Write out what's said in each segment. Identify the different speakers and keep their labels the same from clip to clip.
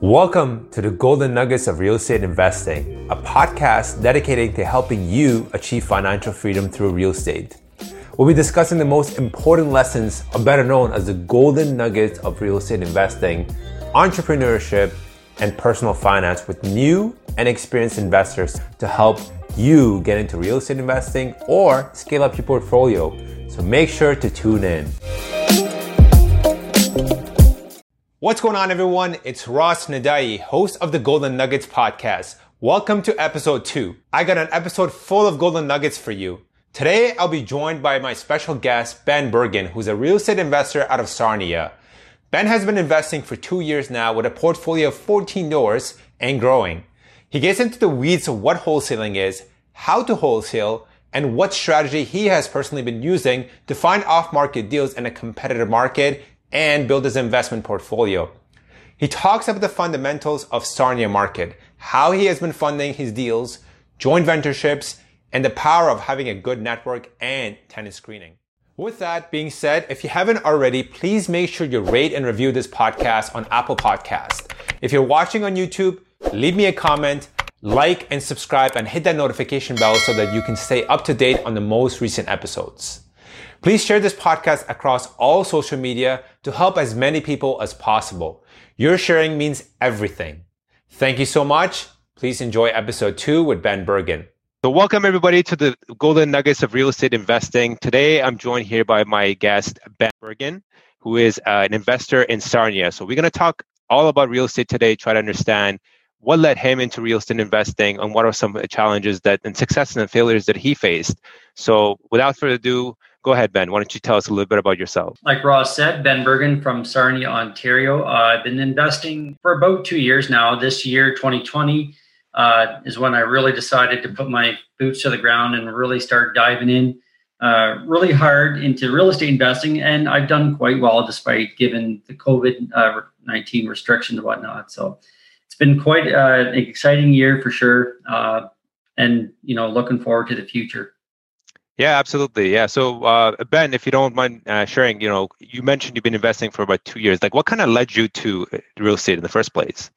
Speaker 1: Welcome to the Golden Nuggets of Real Estate Investing, a podcast dedicated to helping you achieve financial freedom through real estate. We'll be discussing the most important lessons, or better known as the Golden Nuggets of Real Estate Investing, entrepreneurship, and personal finance with new and experienced investors to help you get into real estate investing or scale up your portfolio. So make sure to tune in. What's going on, everyone? It's Ross Nadai, host of the Golden Nuggets podcast. Welcome to episode two. I got an episode full of golden nuggets for you. Today, I'll be joined by my special guest, Ben Bergen, who's a real estate investor out of Sarnia. Ben has been investing for two years now with a portfolio of 14 doors and growing. He gets into the weeds of what wholesaling is, how to wholesale, and what strategy he has personally been using to find off-market deals in a competitive market and build his investment portfolio. He talks about the fundamentals of Sarnia market, how he has been funding his deals, joint ventureships, and the power of having a good network and tenant screening. With that being said, if you haven't already, please make sure you rate and review this podcast on Apple Podcast. If you're watching on YouTube, leave me a comment, like and subscribe and hit that notification bell so that you can stay up to date on the most recent episodes. Please share this podcast across all social media to help as many people as possible. Your sharing means everything. Thank you so much. Please enjoy episode two with Ben Bergen. So, welcome everybody to the Golden Nuggets of Real Estate Investing. Today, I'm joined here by my guest, Ben Bergen, who is uh, an investor in Sarnia. So, we're going to talk all about real estate today, try to understand what led him into real estate investing and what are some challenges that and successes and failures that he faced. So, without further ado, Go ahead, Ben. Why don't you tell us a little bit about yourself?
Speaker 2: Like Ross said, Ben Bergen from Sarnia, Ontario. Uh, I've been investing for about two years now. This year, 2020, uh, is when I really decided to put my boots to the ground and really start diving in uh, really hard into real estate investing. And I've done quite well despite given the COVID uh, 19 restrictions and whatnot. So been quite uh, an exciting year for sure. Uh, and, you know, looking forward to the future.
Speaker 1: Yeah, absolutely. Yeah. So, uh, Ben, if you don't mind uh, sharing, you know, you mentioned you've been investing for about two years. Like, what kind of led you to uh, real estate in the first place?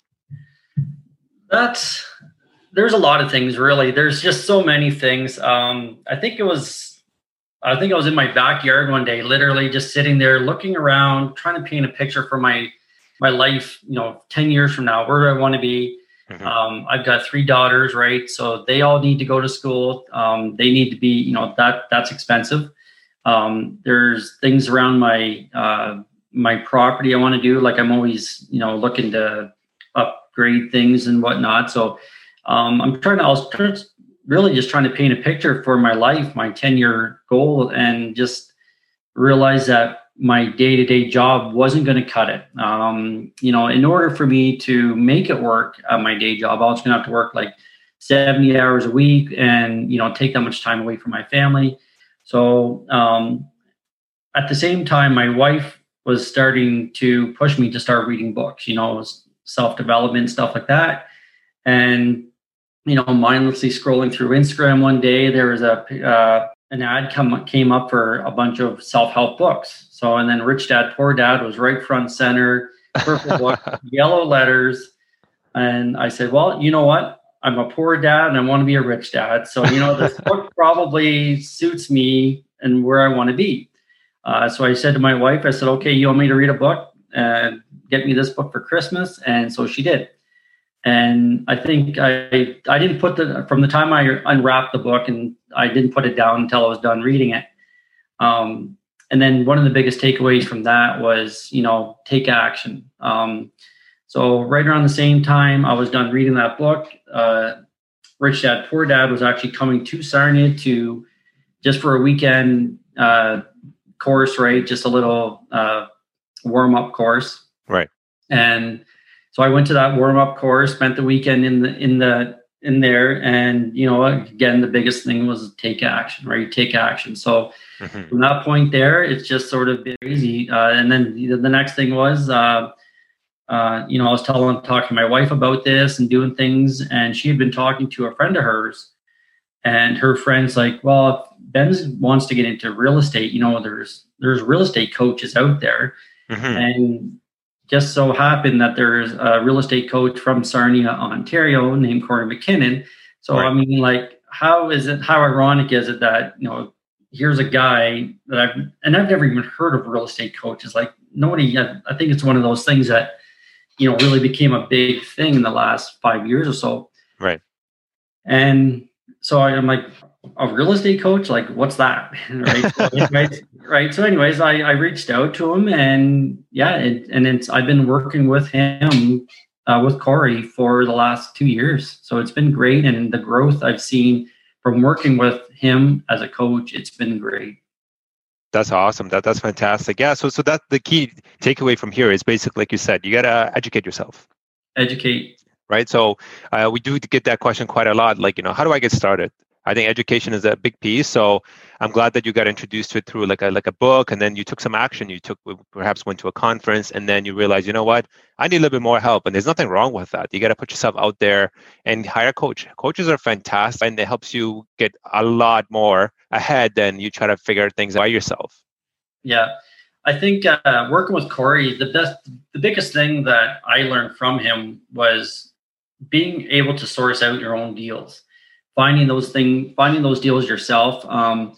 Speaker 2: That's there's a lot of things really. There's just so many things. Um, I think it was, I think I was in my backyard one day, literally just sitting there looking around, trying to paint a picture for my my life. You know, ten years from now, where do I want to be? Mm-hmm. Um, I've got three daughters, right? So they all need to go to school. Um, they need to be, you know, that that's expensive. Um, there's things around my uh, my property I want to do. Like I'm always, you know, looking to upgrade things and whatnot. So um, I'm trying to. I was really just trying to paint a picture for my life, my 10 year goal, and just realize that my day to day job wasn't going to cut it. Um, you know, in order for me to make it work at my day job, I was going to have to work like 70 hours a week and, you know, take that much time away from my family. So, um, at the same time, my wife was starting to push me to start reading books, you know, self development, stuff like that. And, you know, mindlessly scrolling through Instagram one day, there was a, uh, an ad come, came up for a bunch of self help books. So, and then Rich Dad Poor Dad was right front center, purple book, yellow letters. And I said, well, you know what? I'm a poor dad and I want to be a rich dad. So, you know, this book probably suits me and where I want to be. Uh, so I said to my wife, I said, okay, you want me to read a book and get me this book for Christmas? And so she did. And I think I I didn't put the from the time I unwrapped the book and I didn't put it down until I was done reading it. Um, and then one of the biggest takeaways from that was you know take action. Um, so right around the same time I was done reading that book, uh, Rich Dad Poor Dad was actually coming to Sarnia to just for a weekend uh, course, right? Just a little uh, warm up course,
Speaker 1: right?
Speaker 2: And so I went to that warm up course, spent the weekend in the in the in there, and you know, again, the biggest thing was take action, right? Take action. So mm-hmm. from that point there, it's just sort of been easy. Uh, and then the, next thing was, uh, uh, you know, I was telling talking to my wife about this and doing things, and she had been talking to a friend of hers, and her friend's like, well, if Ben wants to get into real estate, you know, there's there's real estate coaches out there, mm-hmm. and just so happened that there's a real estate coach from Sarnia, Ontario, named Corey McKinnon. So right. I mean, like, how is it? How ironic is it that you know here's a guy that I've and I've never even heard of real estate coaches. Like nobody. I think it's one of those things that you know really became a big thing in the last five years or so.
Speaker 3: Right.
Speaker 2: And so I'm like, a real estate coach? Like what's that? Right? So anyways, right so anyways I, I reached out to him and yeah it, and it's i've been working with him uh, with corey for the last two years. So it's been great. And the growth i've seen from working with him as a coach it's been great.
Speaker 3: That's awesome. That that's fantastic. Yeah so so that the key takeaway from here is basically like you said you got to educate yourself.
Speaker 2: Educate.
Speaker 3: Right? So uh, we do get that question quite a lot like you know how do i get started I think education is a big piece. So I'm glad that you got introduced to it through like a like a book, and then you took some action. You took perhaps went to a conference, and then you realized, you know what, I need a little bit more help. And there's nothing wrong with that. You got to put yourself out there and hire a coach. Coaches are fantastic, and it helps you get a lot more ahead than you try to figure things out by yourself.
Speaker 2: Yeah. I think uh, working with Corey, the best, the biggest thing that I learned from him was being able to source out your own deals finding those thing finding those deals yourself. Um,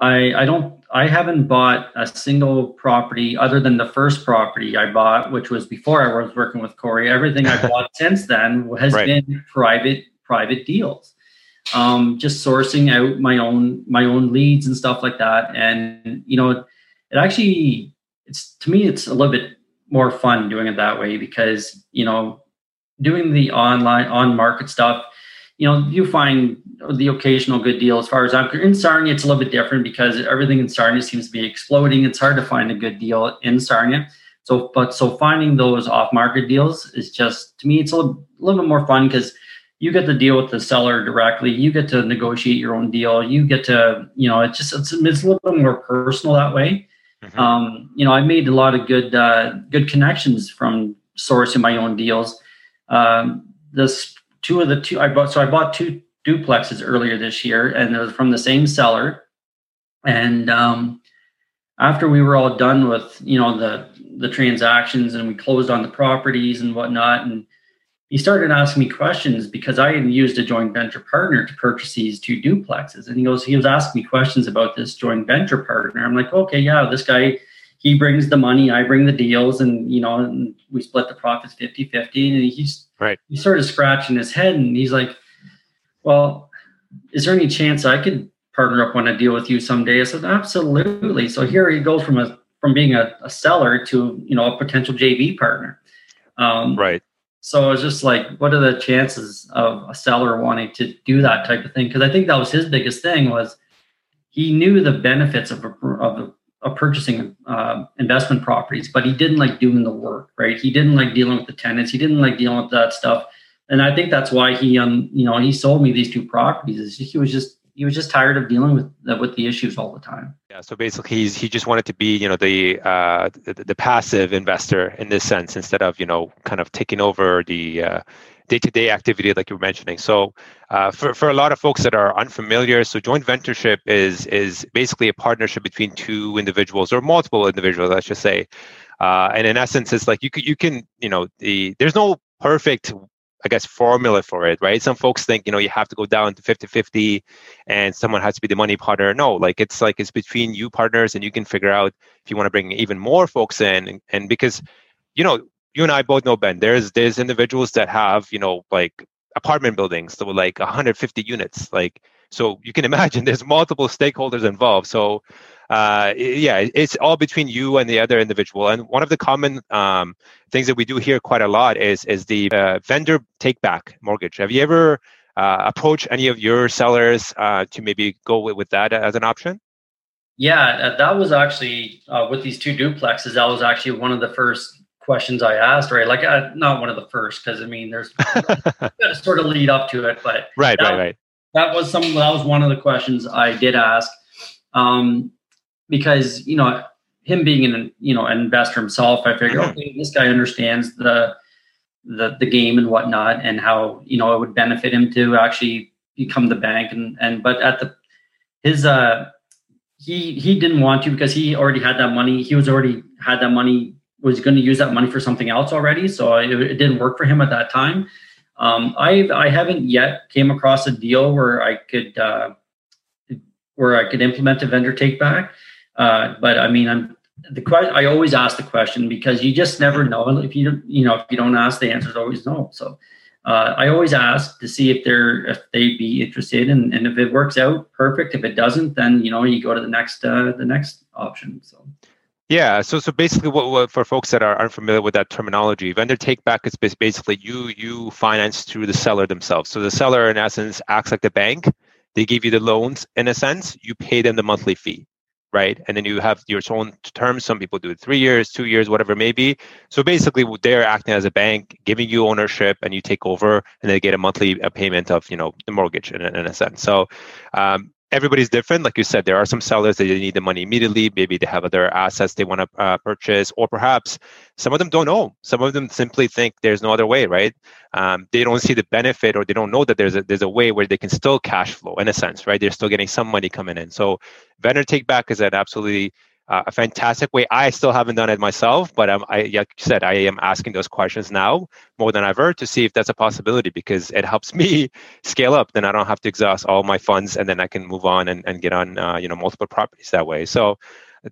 Speaker 2: i i don't i haven't bought a single property other than the first property i bought which was before i was working with corey. Everything i bought since then has right. been private private deals. Um, just sourcing out my own my own leads and stuff like that. And you know it actually it's to me it's a little bit more fun doing it that way because you know doing the online on market stuff you know, you find the occasional good deal as far as I'm in Sarnia, it's a little bit different because everything in Sarnia seems to be exploding. It's hard to find a good deal in Sarnia. So, but so finding those off market deals is just to me, it's a little, a little bit more fun because you get to deal with the seller directly. You get to negotiate your own deal. You get to, you know, it's just it's, it's a little bit more personal that way. Mm-hmm. Um, you know, I made a lot of good uh, good connections from sourcing my own deals. Um, this two of the two I bought. So I bought two duplexes earlier this year, and they're from the same seller. And um, after we were all done with you know the the transactions and we closed on the properties and whatnot, and he started asking me questions because I had used a joint venture partner to purchase these two duplexes. And he goes, he was asking me questions about this joint venture partner. I'm like, okay, yeah, this guy he brings the money, I bring the deals, and you know, and we split the profits 50 50. And he's
Speaker 3: right.
Speaker 2: He started scratching his head and he's like, Well, is there any chance I could partner up on a deal with you someday? I said, Absolutely. So here he goes from a from being a, a seller to you know a potential JV partner.
Speaker 3: Um, right.
Speaker 2: So I was just like, what are the chances of a seller wanting to do that type of thing? Because I think that was his biggest thing was he knew the benefits of a, of a of purchasing uh, investment properties, but he didn't like doing the work, right? He didn't like dealing with the tenants. He didn't like dealing with that stuff. And I think that's why he, um, you know, he sold me these two properties. He was just he was just tired of dealing with the, with the issues all the time.
Speaker 3: Yeah. So basically, he's he just wanted to be, you know, the, uh, the, the passive investor in this sense instead of, you know, kind of taking over the uh, day-to-day activity like you were mentioning so uh, for, for a lot of folks that are unfamiliar so joint ventureship is is basically a partnership between two individuals or multiple individuals let's just say uh, and in essence it's like you can you can you know the there's no perfect I guess formula for it, right? Some folks think, you know, you have to go down to 50-50 and someone has to be the money partner. No, like it's like it's between you partners and you can figure out if you want to bring even more folks in and, and because you know you and I both know Ben. There's there's individuals that have you know like apartment buildings, so like 150 units. Like so, you can imagine there's multiple stakeholders involved. So uh, yeah, it's all between you and the other individual. And one of the common um, things that we do here quite a lot is is the uh, vendor take back mortgage. Have you ever uh, approached any of your sellers uh, to maybe go with, with that as an option?
Speaker 2: Yeah, that was actually uh, with these two duplexes. That was actually one of the first questions I asked, right? Like, uh, not one of the first, because I mean, there's sort of lead up to it, but
Speaker 3: right, that, right, right.
Speaker 2: That was some. That was one of the questions I did ask, um, because you know, him being an you know an investor himself, I figured, mm-hmm. okay, this guy understands the the the game and whatnot, and how you know it would benefit him to actually become the bank, and and but at the his uh he he didn't want to because he already had that money. He was already had that money was going to use that money for something else already. So it, it didn't work for him at that time. Um, I I haven't yet came across a deal where I could uh, where I could implement a vendor take back. Uh, but I mean, I'm the. I always ask the question because you just never know if you you know if you don't ask, the answer is always no. So uh, I always ask to see if they're if they'd be interested, and, and if it works out, perfect. If it doesn't, then you know you go to the next uh, the next option. So.
Speaker 3: Yeah, so so basically, what, what, for folks that are unfamiliar with that terminology, vendor take back is basically you you finance through the seller themselves. So the seller, in essence, acts like the bank. They give you the loans in a sense. You pay them the monthly fee right? And then you have your own terms. Some people do it three years, two years, whatever it may be. So basically, they're acting as a bank, giving you ownership, and you take over, and they get a monthly payment of you know the mortgage in, in a sense. So um, everybody's different. Like you said, there are some sellers that need the money immediately. Maybe they have other assets they want to uh, purchase, or perhaps some of them don't know. Some of them simply think there's no other way, right? Um, they don't see the benefit, or they don't know that there's a there's a way where they can still cash flow in a sense, right? They're still getting some money coming in. So vendor take back is an absolutely uh, a fantastic way. I still haven't done it myself, but um, I, like you said, I am asking those questions now more than ever to see if that's a possibility because it helps me scale up. Then I don't have to exhaust all my funds, and then I can move on and, and get on, uh, you know, multiple properties that way. So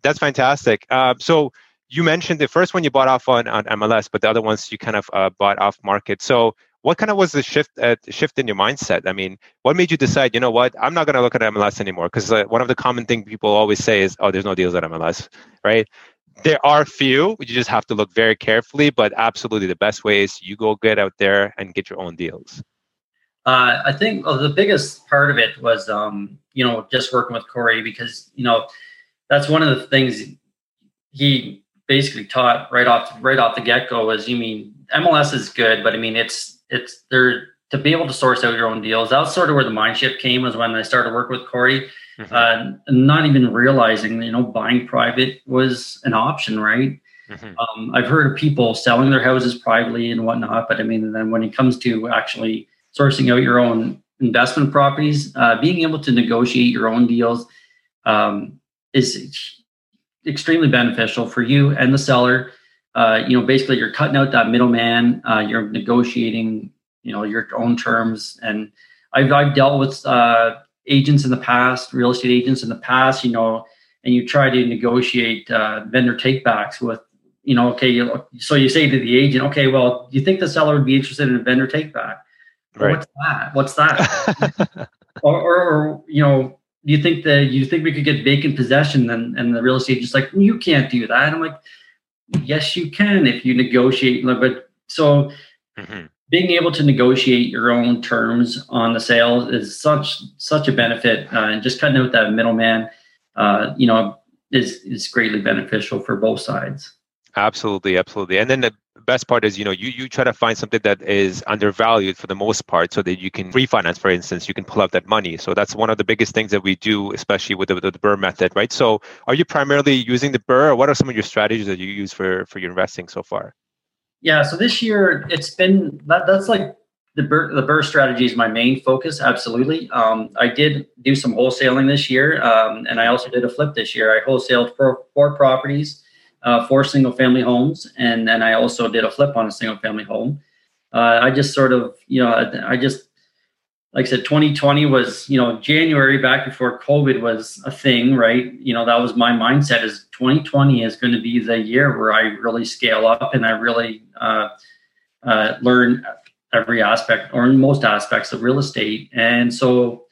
Speaker 3: that's fantastic. Uh, so you mentioned the first one you bought off on, on MLS, but the other ones you kind of uh, bought off market. So what kind of was the shift uh, shift in your mindset? I mean what made you decide you know what? I'm not going to look at mls anymore because uh, one of the common things people always say is oh there's no deals at mls right? There are few you just have to look very carefully but absolutely the best way is you go get out there and get your own deals.
Speaker 2: Uh, i think well, the biggest part of it was um, you know just working with corey because you know that's one of the things he basically taught right off right off the get-go was you mean mls is good but i mean it's it's there to be able to source out your own deals. That's sort of where the mind shift came was when I started work with Corey, mm-hmm. uh, not even realizing you know buying private was an option, right? Mm-hmm. Um, I've heard of people selling their houses privately and whatnot, but I mean, then when it comes to actually sourcing out your own investment properties, uh, being able to negotiate your own deals um, is extremely beneficial for you and the seller uh, you know, basically you're cutting out that middleman. Uh, you're negotiating, you know, your own terms. And I've I've dealt with uh, agents in the past, real estate agents in the past, you know, and you try to negotiate uh, vendor takebacks with, you know, okay, you, so you say to the agent, okay, well, do you think the seller would be interested in a vendor takeback? Right. What's that? What's that? or, or, or, you know, do you think that you think we could get vacant possession? And, and the real estate agent's like, you can't do that. I'm like, yes, you can if you negotiate. But so mm-hmm. being able to negotiate your own terms on the sale is such such a benefit, uh, and just cutting out that middleman, uh, you know, is is greatly beneficial for both sides.
Speaker 3: Absolutely, absolutely. And then the best part is, you know, you, you try to find something that is undervalued for the most part so that you can refinance, for instance, you can pull out that money. So that's one of the biggest things that we do, especially with the, with the BRRRR method, right? So are you primarily using the BRRRR or what are some of your strategies that you use for, for your investing so far?
Speaker 2: Yeah, so this year it's been, that, that's like the BRRRR, the BRRRR strategy is my main focus. Absolutely. Um, I did do some wholesaling this year. Um, and I also did a flip this year. I wholesaled for four properties uh, four single family homes, and then I also did a flip on a single family home. Uh, I just sort of, you know, I, just like I said, 2020 was, you know, January back before COVID was a thing, right? You know, that was my mindset is 2020 is going to be the year where I really scale up and I really uh, uh, learn every aspect or most aspects of real estate. And so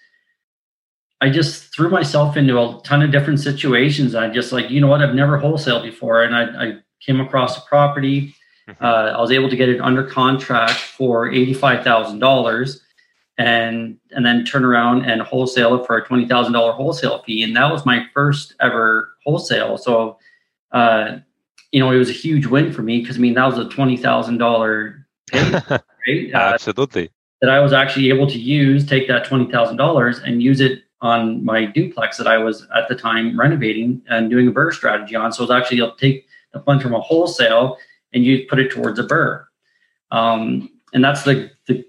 Speaker 2: I just threw myself into a ton of different situations. I just like, you know what, I've never wholesaled before. And I, I came across a property. Mm-hmm. Uh, I was able to get it under contract for $85,000 and, and then turn around and wholesale it for a $20,000 wholesale fee. And that was my first ever wholesale. So, uh, you know, it was a huge win for me because I mean, that was a $20,000 pay, right?
Speaker 3: Uh, Absolutely.
Speaker 2: That I was actually able to use, take that $20,000 and use it on my duplex that I was at the time renovating and doing a BRRRR strategy on. So it's actually you'll take the funds from a wholesale and you put it towards a BRRRR. Um, and that's the, the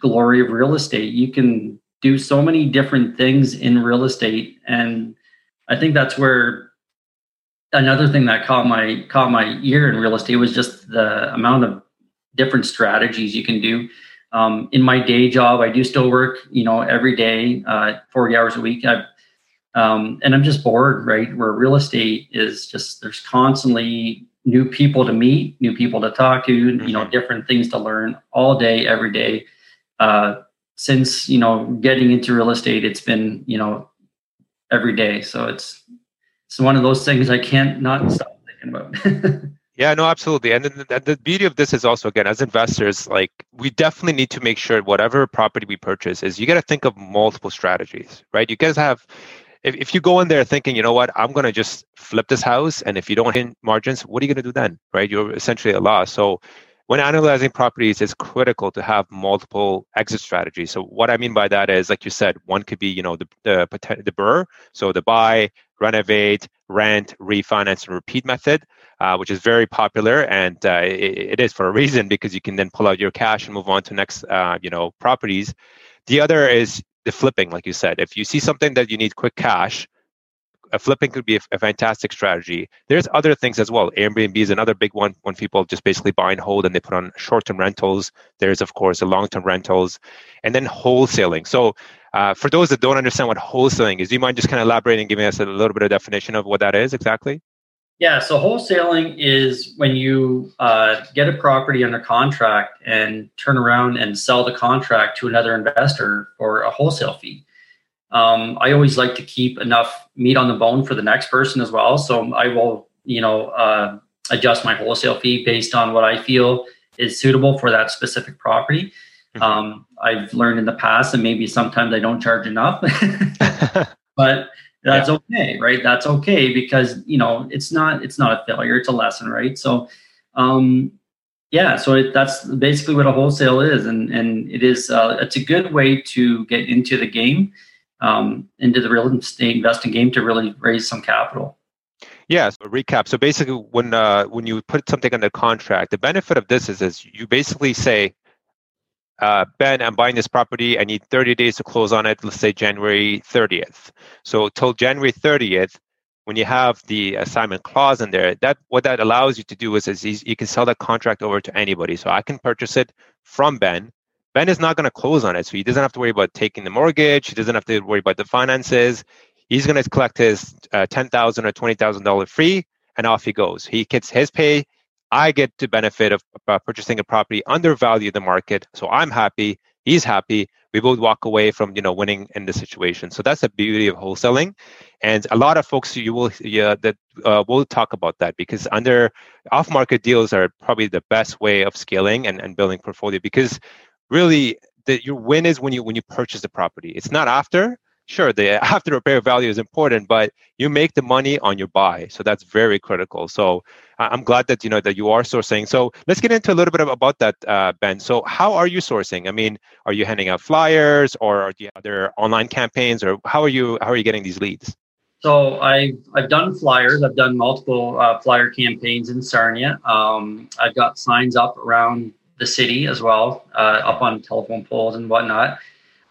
Speaker 2: glory of real estate. You can do so many different things in real estate and I think that's where another thing that caught my caught my ear in real estate was just the amount of different strategies you can do. Um, in my day job, I do still work, you know, every day, uh, 40 hours a week. i um, and I'm just bored, right? Where real estate is just, there's constantly new people to meet, new people to talk to, you know, mm-hmm. different things to learn all day, every day. Uh, since, you know, getting into real estate, it's been, you know, every day. So it's, it's one of those things I can't not stop thinking about.
Speaker 3: Yeah, no, absolutely. And the, the beauty of this is also, again, as investors, like we definitely need to make sure whatever property we purchase is you got to think of multiple strategies, right? You guys have, if, if you go in there thinking, you know what, I'm going to just flip this house. And if you don't hit margins, what are you going to do then, right? You're essentially a loss. So when analyzing properties, it's critical to have multiple exit strategies. So what I mean by that is, like you said, one could be, you know, the the, the BRRRR, so the buy, renovate, rent, refinance, and repeat method uh, which is very popular, and uh, it, it is for a reason because you can then pull out your cash and move on to next, uh, you know, properties. The other is the flipping, like you said. If you see something that you need quick cash, a flipping could be a, a, fantastic strategy. There's other things as well. Airbnb is another big one when people just basically buy and hold and they put on short-term rentals. There's of course the long-term rentals, and then wholesaling. So uh, for those that don't understand what wholesaling is, do you mind just kind of elaborating and giving us a little bit of definition of what that is exactly?
Speaker 2: Yeah, so wholesaling is when you uh, get a property under contract and turn around and sell the contract to another investor for a wholesale fee. Um, I always like to keep enough meat on the bone for the next person as well. So I will, you know, uh, adjust my wholesale fee based on what I feel is suitable for that specific property. Mm-hmm. Um, I've learned in the past, and maybe sometimes I don't charge enough, but that's yeah. okay right? That's okay because you know it's not it's not a failure it's a lesson right? So um yeah so it, that's basically what a wholesale is and and it is uh, it's a good way to get into the game um, into the real estate investing game to really raise some capital.
Speaker 3: Yeah so recap. So basically when uh, when you put something under contract the benefit of this is is you basically say uh, Ben, I'm buying this property. I need 30 days to close on it. Let's say January 30th. So till January 30th, when you have the assignment clause in there, that what that allows you to do is, is you can sell that contract over to anybody. So I can purchase it from Ben. Ben is not going to close on it, so he doesn't have to worry about taking the mortgage. He doesn't have to worry about the finances. He's going to collect his uh, ten thousand or twenty thousand dollar free, and off he goes. He gets his pay. I get the benefit of uh, purchasing a property undervalued the market. So I'm happy. He's happy. We both walk away from you know winning in the situation. So that's the beauty of wholesaling, and a lot of folks you will yeah that uh, will talk about that because under off market deals are probably the best way of scaling and, and building portfolio because really the, your win is when you when you purchase the property. It's not after sure the after repair value is important but you make the money on your buy so that's very critical so i'm glad that you know that you are sourcing so let's get into a little bit about that uh, ben so how are you sourcing i mean are you handing out flyers or are there online campaigns or how are you how are you getting these leads
Speaker 2: so I've, I've done flyers. I've done multiple uh, flyer campaigns in Sarnia. Um, I've got signs up around the city as well, uh, up on telephone poles and whatnot.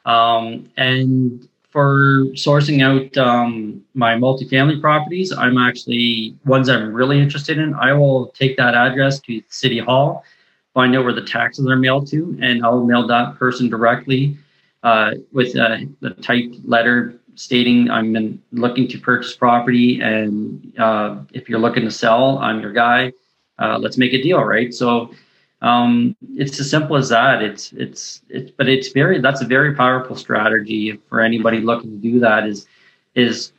Speaker 2: Um, and for sourcing out um, my multifamily properties, I'm actually ones I'm really interested in. I will take that address to City Hall, find out where the taxes are mailed to, and I'll mail that person directly uh, with a, a typed letter stating I'm in, looking to purchase property, and uh, if you're looking to sell, I'm your guy. Uh, let's make a deal, right? So um, it's as simple as that. It's it's it's but it's very that's a very powerful strategy for anybody looking to do that. Is is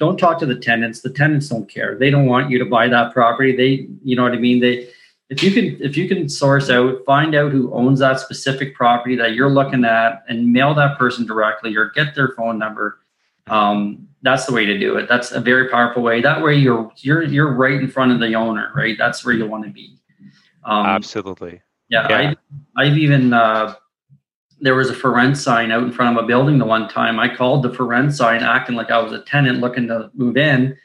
Speaker 2: don't talk to the tenants. The tenants don't care. They don't want you to buy that property. They you know what I mean. They if you can if you can source out find out who owns that specific property that you're looking at and mail that person directly or get their phone number um, that's the way to do it that's a very powerful way that way you're you're you're right in front of the owner right that's where you want to be
Speaker 3: um, Absolutely.
Speaker 2: Yeah, yeah. I, I've even uh, there was a for rent sign out in front of a building the one time. I called the for rent sign, acting like I was a tenant looking to move in,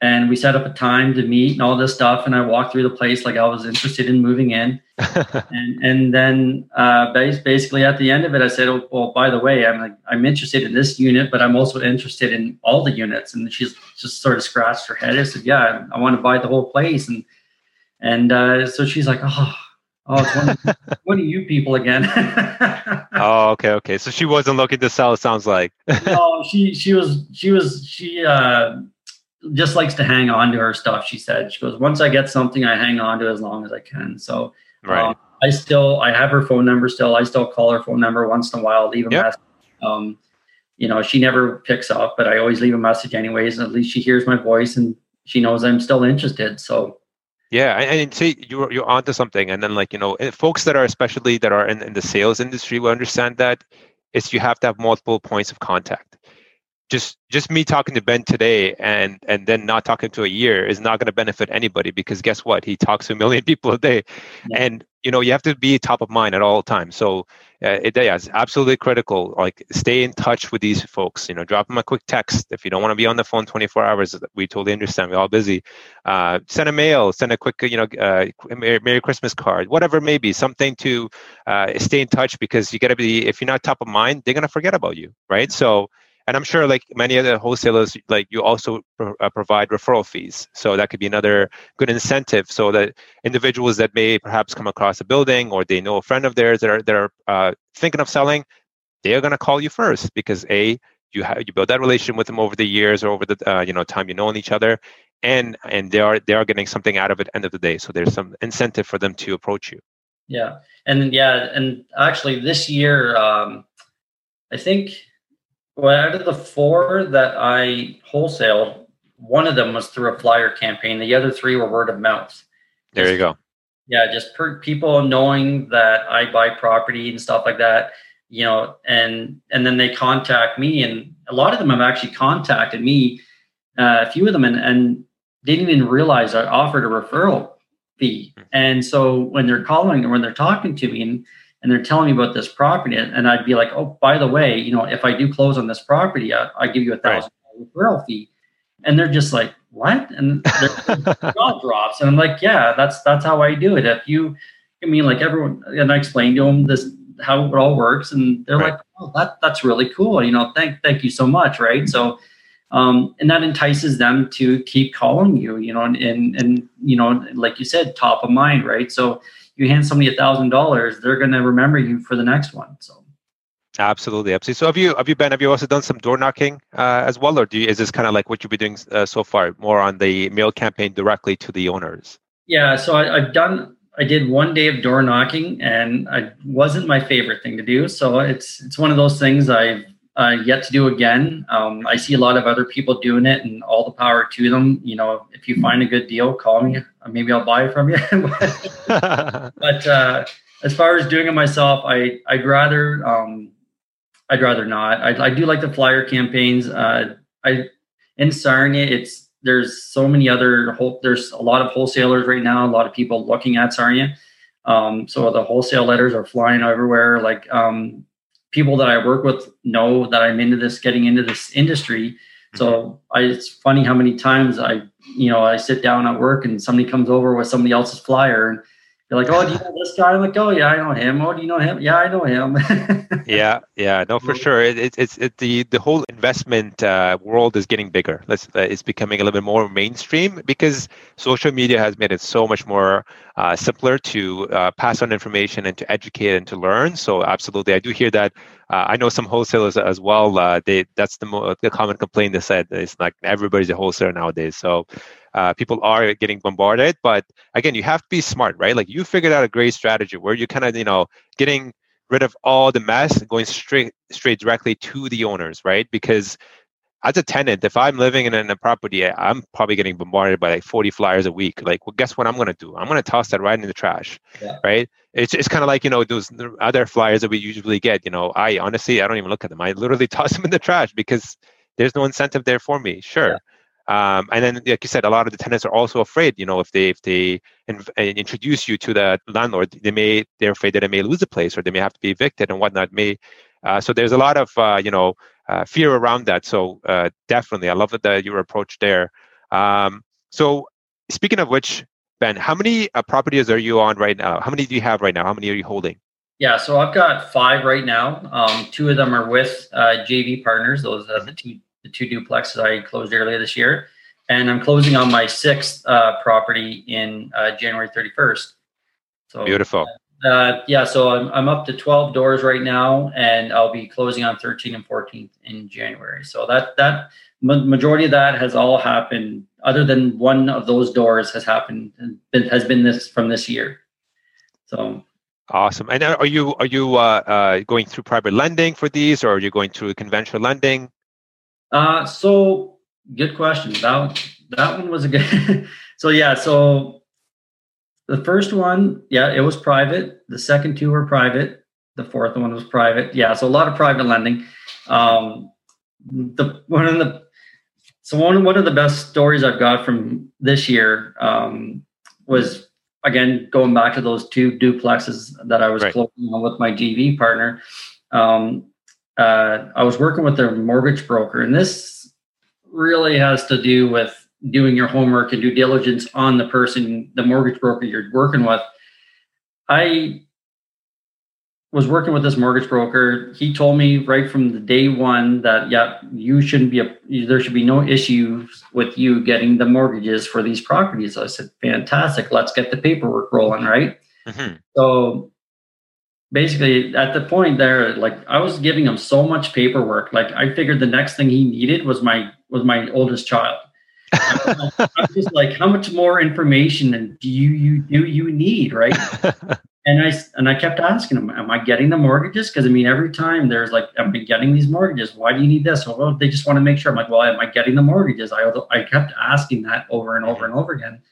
Speaker 2: and we set up a time to meet and all this stuff. And I walked through the place like I was interested in moving in. and and then uh, basically at the end of it, I said, "Oh, well, by the way, I'm like I'm interested in this unit, but I'm also interested in all the units." And she's just sort of scratched her head. I said, "Yeah, I want to buy the whole place." And and uh, so she's like, "Oh." Oh, it's one of, one of you people again.
Speaker 3: oh, okay, okay. So she wasn't looking to sell. It sounds like.
Speaker 2: no, she she was she was she uh, just likes to hang on to her stuff. She said she goes once I get something, I hang on to as long as I can. So
Speaker 3: right. Um,
Speaker 2: I still I have her phone number still. I still call her phone number once in a while, leave a yep. message. Um, you know, she never picks up, but I always leave a message anyways. And at least she hears my voice and she knows I'm still interested. So
Speaker 3: yeah, and, see, you're you're onto something. And then like you know, eh, folks that are especially that are in, in the sales industry will understand that it's you have to have multiple points of contact just just me talking to Ben today and and then not talking to a year is not going to benefit anybody because guess what? He talks to a million people a day, yeah. and you know you have to be top of mind at all times. So uh, it, yeah, it's absolutely critical. Like stay in touch with these folks. You know, drop them a quick text if you don't want to be on the phone 24 hours. We totally understand. We're all busy. Uh, send a mail. Send a quick you know uh, Merry, Merry, Christmas card, whatever it may be. Something to uh, stay in touch because you got to be. If you're not top of mind, they're gonna forget about you, right? So and i'm sure like many other wholesalers like you also pro- uh, provide referral fees. So that could be another good incentive so that individuals that may perhaps come across a building or they know a friend of theirs that are that are uh, thinking of selling they're going to call you first because a you have you build that relationship with them over the years or over the uh, you know time you know each other and and they are they are getting something out of it end of the day. So there's some incentive for them to approach you.
Speaker 2: Yeah. And yeah and actually this year um i think well, out of the four that I wholesaled, one of them was through a flyer campaign. The other three were word of mouth.
Speaker 3: There you go.
Speaker 2: Yeah, just per people knowing that I buy property and stuff like that, you know, and and then they contact me, and a lot of them have actually contacted me, uh, a few of them, and, and didn't even realize I offered a referral fee. Hmm. And so when they're calling or when they're talking to me, and and they're telling me about this property, and I'd be like, oh, by the way, you know, if I do close on this property, I, I give you a thousand right. referral fee, and they're just like, what? And their jaw drops, and I'm like, yeah, that's that's how I do it. If you, I mean, like everyone, and I explained to them this how it all works, and they're right. like, oh, that that's really cool. You know, thank thank you so much, right? So. Um, and that entices them to keep calling you, you know, and, and, and, you know, like you said, top of mind, right? So, you hand somebody a thousand dollars, they're going to remember you for the next one. So.
Speaker 3: Absolutely, absolutely. So have you have you been have you also done some door knocking uh, as well, or do you, is this kind of like what you've been doing uh, so far, more on the mail campaign directly to the owners?
Speaker 2: Yeah, so I, I've done I did one day of door knocking, and it wasn't my favorite thing to do. So it's it's one of those things I've uh, yet to do again. Um, I see a lot of other people doing it, and all the power to them. You know, if you find a good deal, call me. Maybe I'll buy it from you. but uh, as far as doing it myself, I I'd rather um, I'd rather not. I, I do like the flyer campaigns. Uh, I in Sarnia, it's there's so many other whole, there's a lot of wholesalers right now. A lot of people looking at Sarnia. Um, so the wholesale letters are flying everywhere. Like um, people that I work with know that I'm into this, getting into this industry. So. I, it's funny how many times I, you know, I sit down at work and somebody comes over with somebody else's flyer they're like, "Oh, do you know this guy?" I'm like, "Oh yeah, I know him." "Oh, do you know him?" "Yeah, I know him."
Speaker 3: yeah, yeah, no, for sure. It, it, it's it, the the whole investment uh, world is getting bigger. Let's, uh, it's becoming a little bit more mainstream because social media has made it so much more uh, simpler to uh, pass on information and to educate and to learn. So, absolutely, I do hear that. Uh, I know some wholesalers as well. Uh, they that's the, mo- the common complaint they said it's like everybody's a wholesaler nowadays. So uh, people are getting bombarded. But again, you have to be smart, right? Like you figured out a great strategy where you're kind of, you know, getting rid of all the mess and going straight straight directly to the owners, right? Because as a tenant, if I'm living in a property, I'm probably getting bombarded by like 40 flyers a week. Like, well, guess what I'm going to do? I'm going to toss that right in the trash, yeah. right? It's it's kind of like you know those other flyers that we usually get. You know, I honestly I don't even look at them. I literally toss them in the trash because there's no incentive there for me. Sure, yeah. Um, and then, like you said, a lot of the tenants are also afraid. You know, if they if they in, uh, introduce you to the landlord, they may they're afraid that they may lose the place or they may have to be evicted and whatnot. May uh, so there's a lot of uh, you know uh, fear around that. So uh, definitely, I love that your approach there. Um, so speaking of which, Ben, how many uh, properties are you on right now? How many do you have right now? How many are you holding?
Speaker 2: Yeah, so I've got five right now. Um, two of them are with uh, JV partners. Those are the two the two duplexes I closed earlier this year, and I'm closing on my sixth uh, property in uh, January 31st.
Speaker 3: So beautiful.
Speaker 2: Uh, yeah, so I'm I'm up to 12 doors right now, and I'll be closing on 13 and 14th in January. So that that majority of that has all happened. Other than one of those doors has happened has been this from this year. So
Speaker 3: Awesome. And are you are you uh, uh, going through private lending for these, or are you going through conventional lending?
Speaker 2: Uh, so good question. That that one was a good. so yeah, so the first one, yeah, it was private. The second two were private. The fourth one was private. Yeah, so a lot of private lending. Um, the one of the so one one of the best stories I've got from this year um, was again going back to those two duplexes that I was right. closing on with my JV partner. Um, uh, I was working with their mortgage broker, and this really has to do with doing your homework and due diligence on the person, the mortgage broker you're working with. I was working with this mortgage broker. He told me right from the day one that yeah, you shouldn't be a there should be no issues with you getting the mortgages for these properties. I said, fantastic. Let's get the paperwork rolling, right? Mm-hmm. So basically, at the point there, like I was giving him so much paperwork. Like I figured the next thing he needed was my was my oldest child. I'm just like, how much more information and do you you do you need, right? And I and I kept asking him, "Am I getting the mortgages?" Because I mean, every time there's like, "Am I getting these mortgages? Why do you need this?" Well, they just want to make sure. I'm like, "Well, am I getting the mortgages?" I I kept asking that over and over and over again.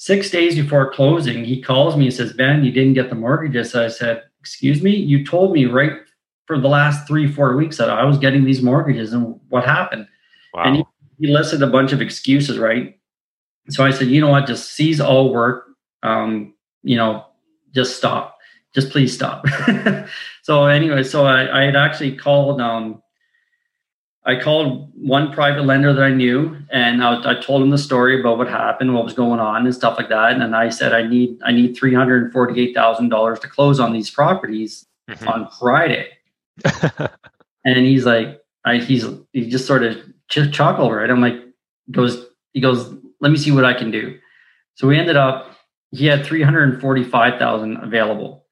Speaker 2: Six days before closing, he calls me and says, "Ben, you didn't get the mortgages." So I said, "Excuse me, you told me right for the last three four weeks that I was getting these mortgages, and what happened?" Wow. And he, he listed a bunch of excuses, right? So I said, "You know what? Just cease all work." Um, you know, just stop just please stop so anyway so I, I had actually called um I called one private lender that I knew, and I, I told him the story about what happened, what was going on, and stuff like that. And I said, I need I need three hundred and forty eight thousand dollars to close on these properties mm-hmm. on Friday. and he's like, I, he's he just sort of just chuckled, right? I'm like, goes he goes, let me see what I can do. So we ended up he had 345,000 available.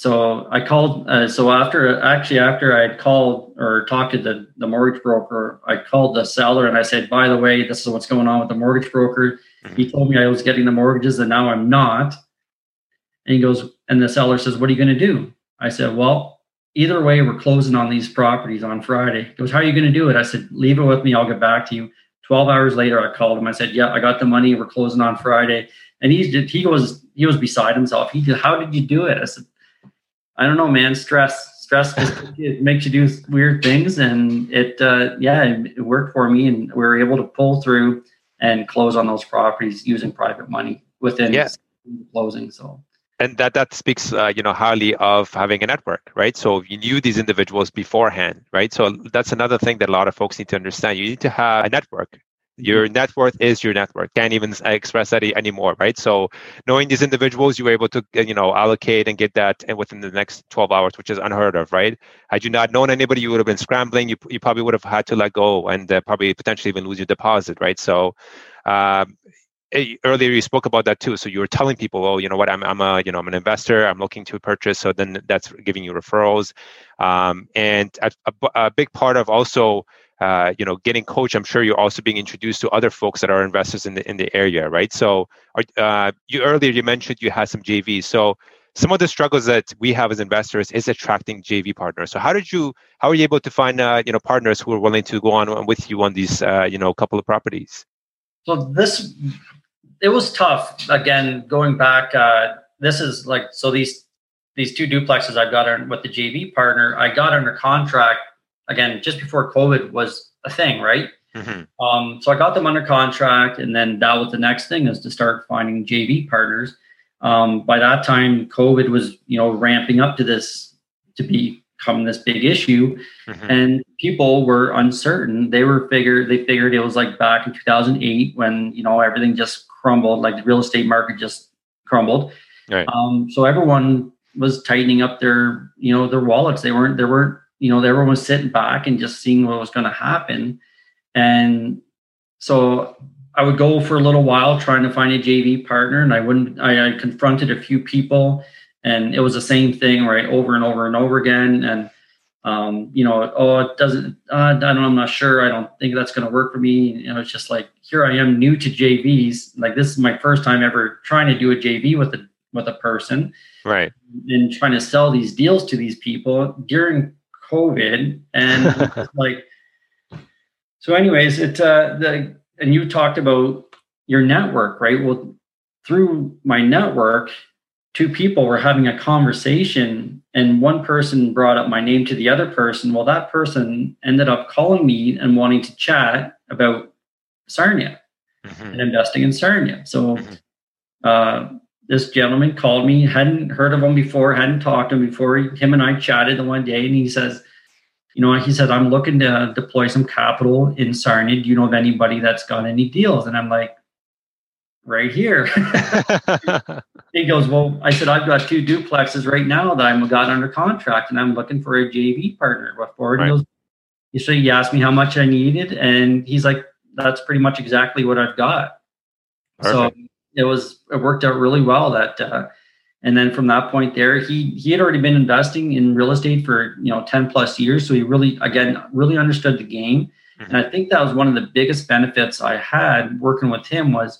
Speaker 2: So I called. Uh, so after actually after I had called or talked to the the mortgage broker, I called the seller and I said, by the way, this is what's going on with the mortgage broker. Mm-hmm. He told me I was getting the mortgages and now I'm not. And he goes, and the seller says, what are you going to do? I said, well, either way, we're closing on these properties on Friday. He goes, how are you going to do it? I said, leave it with me. I'll get back to you. 12 hours later, I called him. I said, yeah, I got the money. We're closing on Friday. And he he was he was beside himself. He said, "How did you do it?" I said, "I don't know, man. Stress, stress it makes you do weird things." And it uh, yeah, it worked for me, and we were able to pull through and close on those properties using private money within yeah. closing. So
Speaker 3: and that that speaks uh, you know highly of having a network right so you knew these individuals beforehand right so that's another thing that a lot of folks need to understand you need to have a network your net worth is your net worth. Can't even express that anymore, right? So knowing these individuals, you were able to you know allocate and get that and within the next 12 hours, which is unheard of, right? Had you not known anybody, you would have been scrambling. You, you probably would have had to let go and uh, probably potentially even lose your deposit, right? So um, eh, earlier you spoke about that too. So you were telling people, oh, you know what, I'm, I'm a, you know, I'm an investor. I'm looking to purchase. So then that's giving you referrals. Um, and a, a, a, big part of also uh, you know, getting coach, I'm sure you're also being introduced to other folks that are investors in the in the area, right? So, uh, you earlier you mentioned you had some JVs. So, some of the struggles that we have as investors is attracting JV partners. So, how did you, how are you able to find, uh, you know, partners who are willing to go on with you on these, uh, you know, couple of properties?
Speaker 2: So this, it was tough. Again, going back, uh, this is like so these these two duplexes I got on with the JV partner. I got under contract again just before COVID was a thing, right? Mm-hmm. Um, so I got them under contract, and then that was the next thing is to start finding JV partners. Um, by that time, COVID was you know ramping up to this to become this big issue mm-hmm. and people were uncertain they were figured they figured it was like back in 2008 when you know everything just crumbled like the real estate market just crumbled right. um, so everyone was tightening up their you know their wallets they weren't there weren't you know everyone was sitting back and just seeing what was going to happen and so I would go for a little while trying to find a JV partner, and I wouldn't. I, I confronted a few people, and it was the same thing, right, over and over and over again. And um, you know, oh, it doesn't. Uh, I don't. I'm not sure. I don't think that's going to work for me. You know, it's just like here I am, new to JVs. Like this is my first time ever trying to do a JV with a with a person,
Speaker 3: right?
Speaker 2: And trying to sell these deals to these people during COVID, and like. So, anyways, it uh, the and you talked about your network, right? Well, through my network, two people were having a conversation and one person brought up my name to the other person. Well, that person ended up calling me and wanting to chat about Sarnia mm-hmm. and investing in Sarnia. So mm-hmm. uh, this gentleman called me, hadn't heard of him before, hadn't talked to him before. Him and I chatted the one day and he says, you know, he said, I'm looking to deploy some capital in Sarnia. Do you know of anybody that's got any deals? And I'm like, right here. he goes, Well, I said, I've got two duplexes right now that I've got under contract and I'm looking for a JV partner. What for? Right. He goes, so he asked me how much I needed, and he's like, That's pretty much exactly what I've got. Perfect. So it was it worked out really well that uh, and then from that point there he he had already been investing in real estate for you know 10 plus years. So he really again really understood the game. Mm-hmm. and i think that was one of the biggest benefits i had working with him was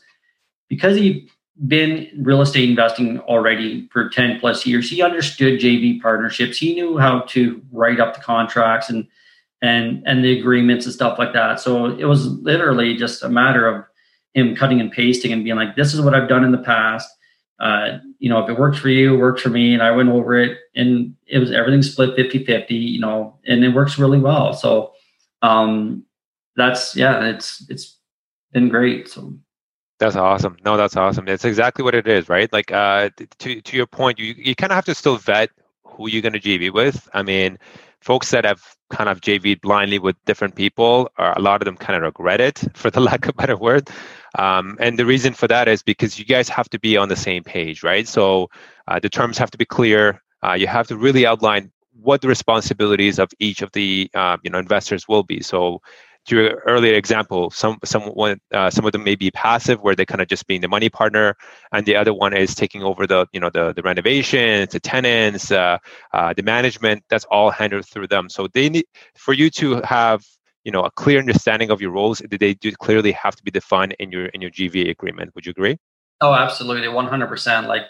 Speaker 2: because he'd been real estate investing already for 10 plus years he understood jv partnerships. He knew how to write up the contracts and and and the agreements and stuff like that. So it was literally just a matter of him cutting and pasting and being like this is what i've done in the past uh, you know, if it works for you, it works for me. And I went over it and it was everything split 50 50, you know, and it works really well. So, um, that's, yeah, it's, it's been great. So,
Speaker 3: that's awesome. No, that's awesome. It's exactly what it is, right? Like, uh, to, to your point, you, you kind of have to still vet who you're going to JV with. I mean, folks that have kind of JV blindly with different people, or a lot of them kind of regret it, for the lack of a better word. Um, and the reason for that is because you guys have to be on the same page, right? So uh, the terms have to be clear. Uh, you have to really outline what the responsibilities of each of the uh, you know investors will be. So to your earlier example, some someone uh, some of them may be passive, where they kind of just being the money partner, and the other one is taking over the you know the the renovations, the tenants, uh, uh, the management. That's all handled through them. So they need for you to have you know a clear understanding of your roles. That they do clearly have to be defined in your in your GVA agreement. Would you agree?
Speaker 2: Oh, absolutely, one hundred percent. Like.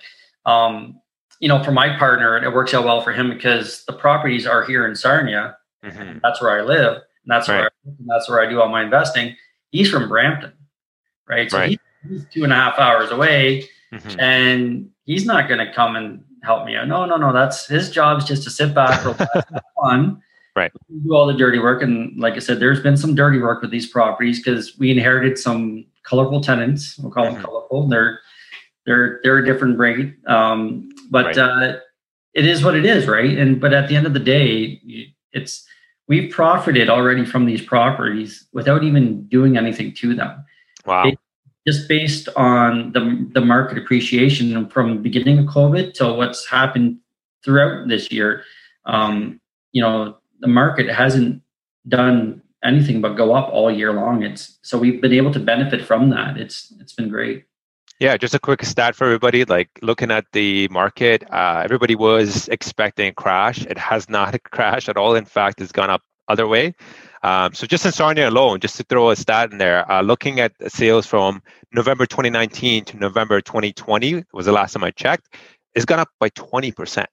Speaker 2: Um, you know, for my partner, it works out well for him because the properties are here in Sarnia. Mm-hmm. That's where I live and that's right. where I, and that's where I do all my investing. He's from Brampton, right? So right. he's two and a half hours away, mm-hmm. and he's not going to come and help me out. No, no, no. That's his job is just to sit back, relax, have fun,
Speaker 3: right?
Speaker 2: We Do all the dirty work. And like I said, there's been some dirty work with these properties because we inherited some colorful tenants. We'll call mm-hmm. them colorful. They're they're they're a different breed, um, but right. uh, it is what it is, right? And but at the end of the day, it's we've profited already from these properties without even doing anything to them.
Speaker 3: Wow. It,
Speaker 2: just based on the, the market appreciation from the beginning of COVID to what's happened throughout this year, um, you know, the market hasn't done anything but go up all year long. It's so we've been able to benefit from that. It's it's been great.
Speaker 3: Yeah, just a quick stat for everybody. Like looking at the market, uh, everybody was expecting a crash. It has not crashed at all. In fact, it's gone up other way. Um, so just in Sarnia alone, just to throw a stat in there, uh, looking at sales from November 2019 to November 2020 was the last time I checked, it's gone up by 20%.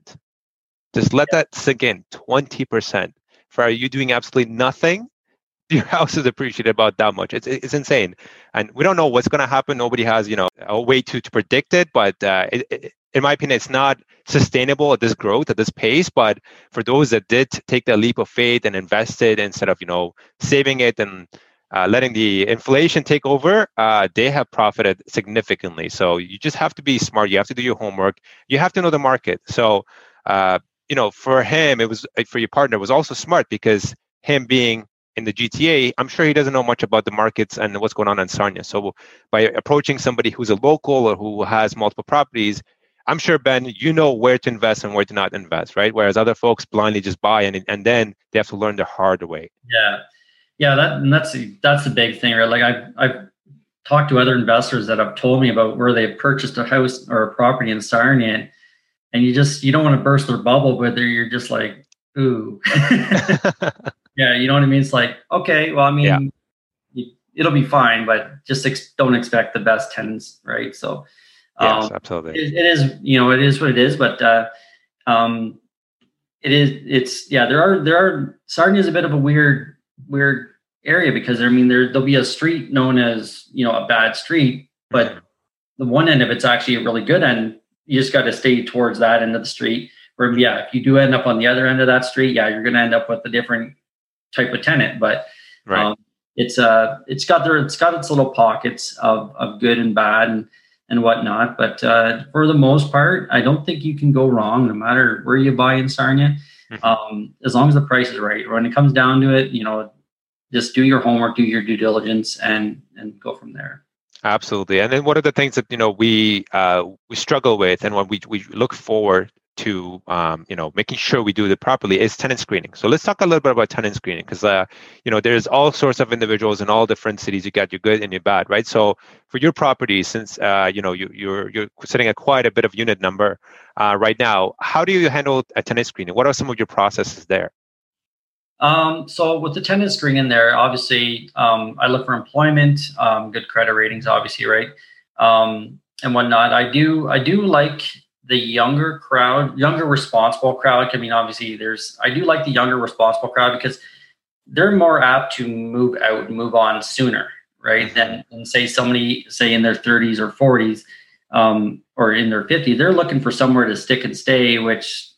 Speaker 3: Just let that sink in. 20%. For you doing absolutely nothing, your house is appreciated about that much. It's it's insane, and we don't know what's going to happen. Nobody has you know a way to to predict it. But uh, it, it, in my opinion, it's not sustainable at this growth at this pace. But for those that did take that leap of faith and invested instead of you know saving it and uh, letting the inflation take over, uh, they have profited significantly. So you just have to be smart. You have to do your homework. You have to know the market. So uh, you know, for him, it was uh, for your partner was also smart because him being in the GTA, I'm sure he doesn't know much about the markets and what's going on in Sarnia. So by approaching somebody who's a local or who has multiple properties, I'm sure Ben, you know where to invest and where to not invest, right? Whereas other folks blindly just buy and and then they have to learn the hard way.
Speaker 2: Yeah, yeah, that and that's that's the big thing, right? Like I've I've talked to other investors that have told me about where they've purchased a house or a property in Sarnia, and you just you don't want to burst their bubble, but you're just like, ooh, yeah, you know what I mean? It's like, okay, well, I mean, yeah. it'll be fine, but just ex- don't expect the best tenants, right? So,
Speaker 3: um, yes, absolutely,
Speaker 2: it, it is, you know, it is what it is, but uh, um, it is, it's yeah, there are there are Sarnia is a bit of a weird weird area because I mean there there'll be a street known as you know a bad street, but mm-hmm. the one end of it's actually a really good end. You just got to stay towards that end of the street. Where yeah, if you do end up on the other end of that street, yeah, you're going to end up with a different type of tenant. But right. um, it's uh it's got their it's got its little pockets of of good and bad and and whatnot. But uh, for the most part, I don't think you can go wrong no matter where you buy in Sarnia. Mm-hmm. Um, as long as the price is right. When it comes down to it, you know, just do your homework, do your due diligence, and and go from there.
Speaker 3: Absolutely. And then one of the things that you know we uh, we struggle with, and when we we look forward to um, you know making sure we do it properly is tenant screening. So let's talk a little bit about tenant screening because uh, you know there's all sorts of individuals in all different cities. You got your good and your bad, right? So for your property, since uh, you know you, you're you're sitting at quite a bit of unit number uh, right now, how do you handle a tenant screening? What are some of your processes there?
Speaker 2: Um, so with the tenant screening there, obviously um, I look for employment, um, good credit ratings, obviously, right, um, and whatnot. I do I do like the younger crowd, younger responsible crowd. I mean, obviously, there's I do like the younger responsible crowd because they're more apt to move out, move on sooner, right? Than, than say somebody say in their 30s or 40s um, or in their 50s. They're looking for somewhere to stick and stay, which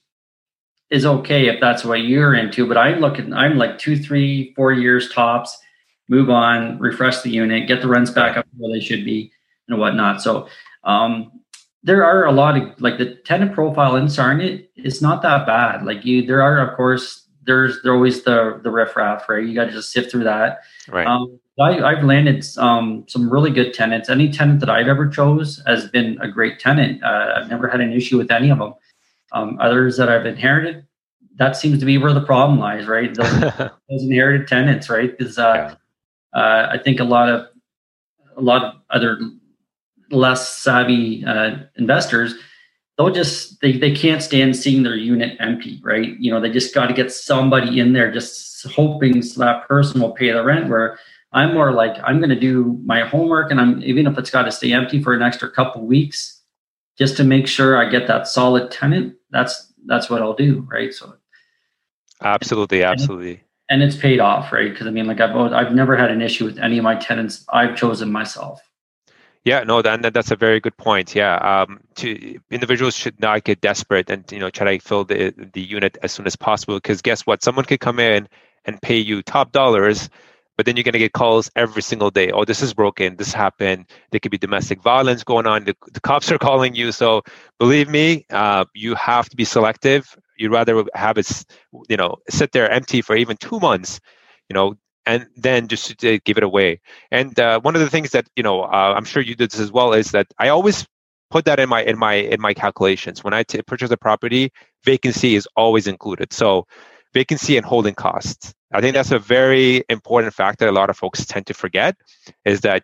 Speaker 2: is okay if that's what you're into. But I'm looking, I'm like two, three, four years tops. Move on, refresh the unit, get the rents back up where they should be, and whatnot. So um, there are a lot of like the tenant profile in Sarnia is not that bad. Like you, there are of course there's there always the the riffraff, right? You got to just sift through that.
Speaker 3: Right.
Speaker 2: Um, I, have landed um, some really good tenants. Any tenant that I've ever chose has been a great tenant. Uh, I've never had an issue with any of them. Um, others that I've inherited, that seems to be where the problem lies, right? Those, those inherited tenants, right? Because uh, yeah. uh, I think a lot of a lot of other less savvy uh, investors they'll just they, they can't stand seeing their unit empty right you know they just got to get somebody in there just hoping so that person will pay the rent where i'm more like i'm going to do my homework and i'm even if it's got to stay empty for an extra couple weeks just to make sure i get that solid tenant that's that's what i'll do right? So
Speaker 3: absolutely absolutely.
Speaker 2: and it's paid off right? Because i mean like i've i've never had an issue with any of my tenants. I've chosen myself.
Speaker 3: Yeah, no, that, that's a very good point. Yeah, um, to, individuals should not get desperate and you know try to fill the the unit as soon as possible because guess what? Someone could come in and pay you top dollars, but then you're going to get calls every single day. Oh, this is broken. This happened. There could be domestic violence going on. The, the cops are calling you. So believe me, uh, you have to be selective. You'd rather have it, you know, sit there empty for even two months. You know, and then just to give it away. And uh, one of the things that you know, uh, I'm sure you did this as well, is that I always put that in my in my in my calculations when I t- purchase a property. Vacancy is always included. So vacancy and holding costs. I think that's a very important factor. A lot of folks tend to forget is that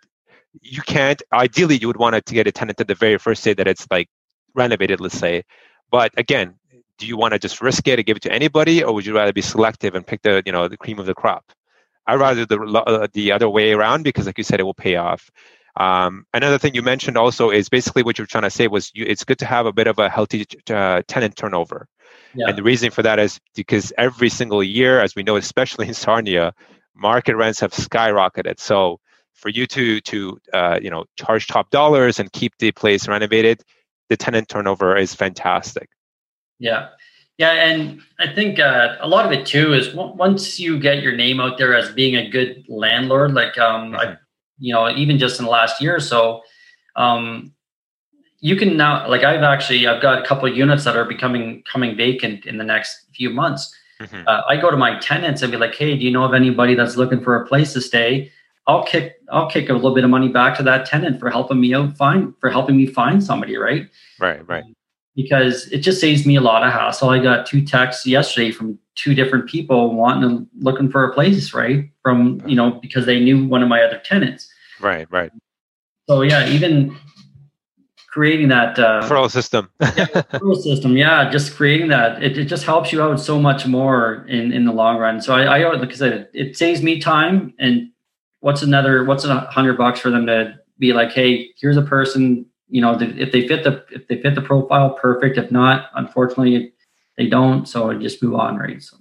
Speaker 3: you can't. Ideally, you would want to get a tenant at the very first day that it's like renovated, let's say. But again, do you want to just risk it and give it to anybody, or would you rather be selective and pick the you know the cream of the crop? I rather the uh, the other way around because, like you said, it will pay off. Um, another thing you mentioned also is basically what you're trying to say was you, it's good to have a bit of a healthy uh, tenant turnover. Yeah. And the reason for that is because every single year, as we know, especially in Sarnia, market rents have skyrocketed. So for you to to uh, you know charge top dollars and keep the place renovated, the tenant turnover is fantastic.
Speaker 2: Yeah, yeah, and I think uh, a lot of it too is once you get your name out there as being a good landlord, like um, mm-hmm. I, you know, even just in the last year or so, um, you can now like I've actually I've got a couple of units that are becoming coming vacant in the next few months. Mm-hmm. Uh, I go to my tenants and be like, "Hey, do you know of anybody that's looking for a place to stay?" I'll kick I'll kick a little bit of money back to that tenant for helping me out find for helping me find somebody, right?
Speaker 3: Right, right.
Speaker 2: Because it just saves me a lot of hassle. I got two texts yesterday from two different people wanting to looking for a place, right? From you know because they knew one of my other tenants.
Speaker 3: Right, right.
Speaker 2: So yeah, even creating that uh,
Speaker 3: referral system.
Speaker 2: yeah, referral system, yeah, just creating that it, it just helps you out so much more in in the long run. So I, I like I said, it saves me time and what's another what's a hundred bucks for them to be like hey here's a person you know if they fit the if they fit the profile perfect. If not unfortunately they don't. So I just move on right? So.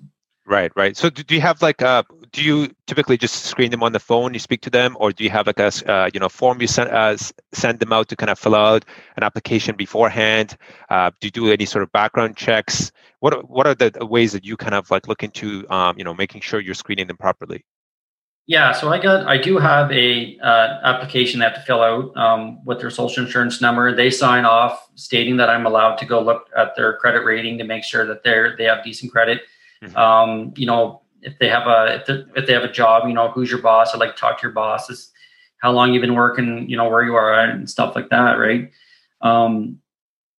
Speaker 3: Right right. So do you have like uh do you typically just screen them on the phone you speak to them or do you have like a uh, you know form you send uh, send them out to kind of fill out an application beforehand uh, do you do any sort of background checks? What what are the ways that you kind of like look into um, you know making sure you're screening them properly
Speaker 2: yeah, so I got I do have a uh, application they have to fill out um, with their social insurance number. They sign off stating that I'm allowed to go look at their credit rating to make sure that they're they have decent credit. Mm-hmm. Um, you know, if they have a if, if, they have a job, you know, who's your boss? I'd like to talk to your bosses. How long you've been working? You know, where you are and stuff like that, right? Um,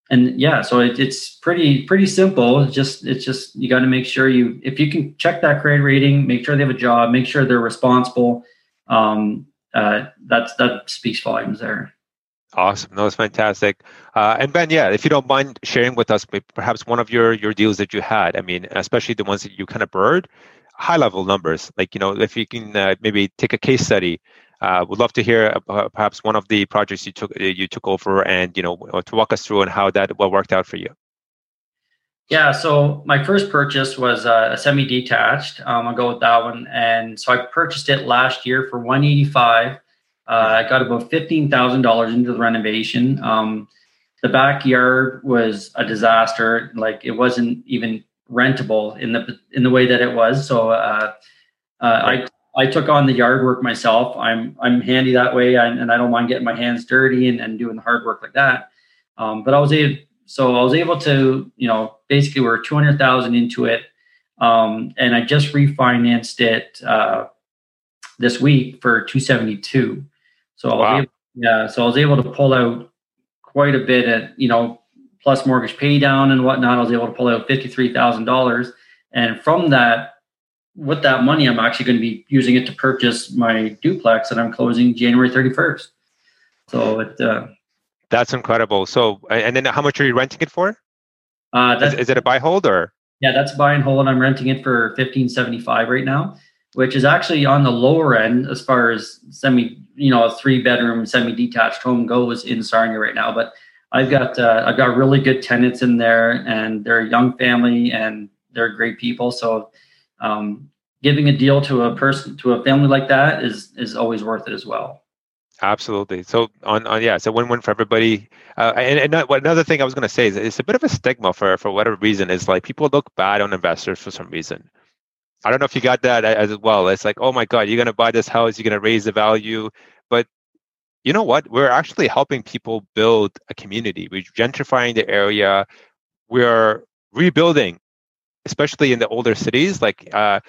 Speaker 2: and yeah, so it, it's pretty pretty simple. It's just it's just you got to make sure you if you can check that credit rating, make sure they have a job, make sure they're responsible. Um, uh, that's that speaks volumes there.
Speaker 3: Awesome, that was fantastic. Uh, and Ben, yeah, if you don't mind sharing with us, perhaps one of your your deals that you had. I mean, especially the ones that you kind of BRRRR'd, high level numbers. Like you know, if you can uh, maybe take a case study uh, would love to hear uh, perhaps one of the projects you took uh, you took over, and you know to walk us through and how that well worked out for you.
Speaker 2: Yeah, so my first purchase was uh, a semi-detached. Um, I'll go with that one, and so I purchased it last year for one eighty-five. Uh, I got about fifteen thousand dollars into the renovation. Um, the backyard was a disaster; like it wasn't even rentable in the in the way that it was. So uh, uh, I I took on the yard work myself. I'm I'm handy that way, and, and I don't mind getting my hands dirty and, and doing the hard work like that. Um, but I was able, so I was able to, you know, basically we're two hundred thousand into it, um, and I just refinanced it uh, this week for two seventy two. So I was wow. able, yeah, so I was able to pull out quite a bit at you know plus mortgage pay down and whatnot. I was able to pull out fifty three thousand dollars, and from that with that money, I'm actually going to be using it to purchase my duplex that I'm closing January 31st. So it. Uh,
Speaker 3: that's incredible. So, and then how much are you renting it for? Uh, is, is, it a buy hold or?
Speaker 2: Yeah, that's buy and hold. And I'm renting it for 1575 right now, which is actually on the lower end as far as semi, you know, a three bedroom semi detached home goes in Sarnia right now. But I've got uh, I've got really good tenants in there, and they're a young family and they're great people. So um, giving a deal to a person to a family like that is is always worth it as well.
Speaker 3: Absolutely. So on, on yeah it's a win-win for everybody. Uh, and, and another thing i was going to say is it's a bit of a stigma for for whatever reason. Is like people look bad on investors for some reason. I don't know if you got that as well. It's like oh my god you're going to buy this house you're going to raise the value. But you know what? We're actually helping people build a community. We're gentrifying the area. We're rebuilding especially in the older cities. Like uh,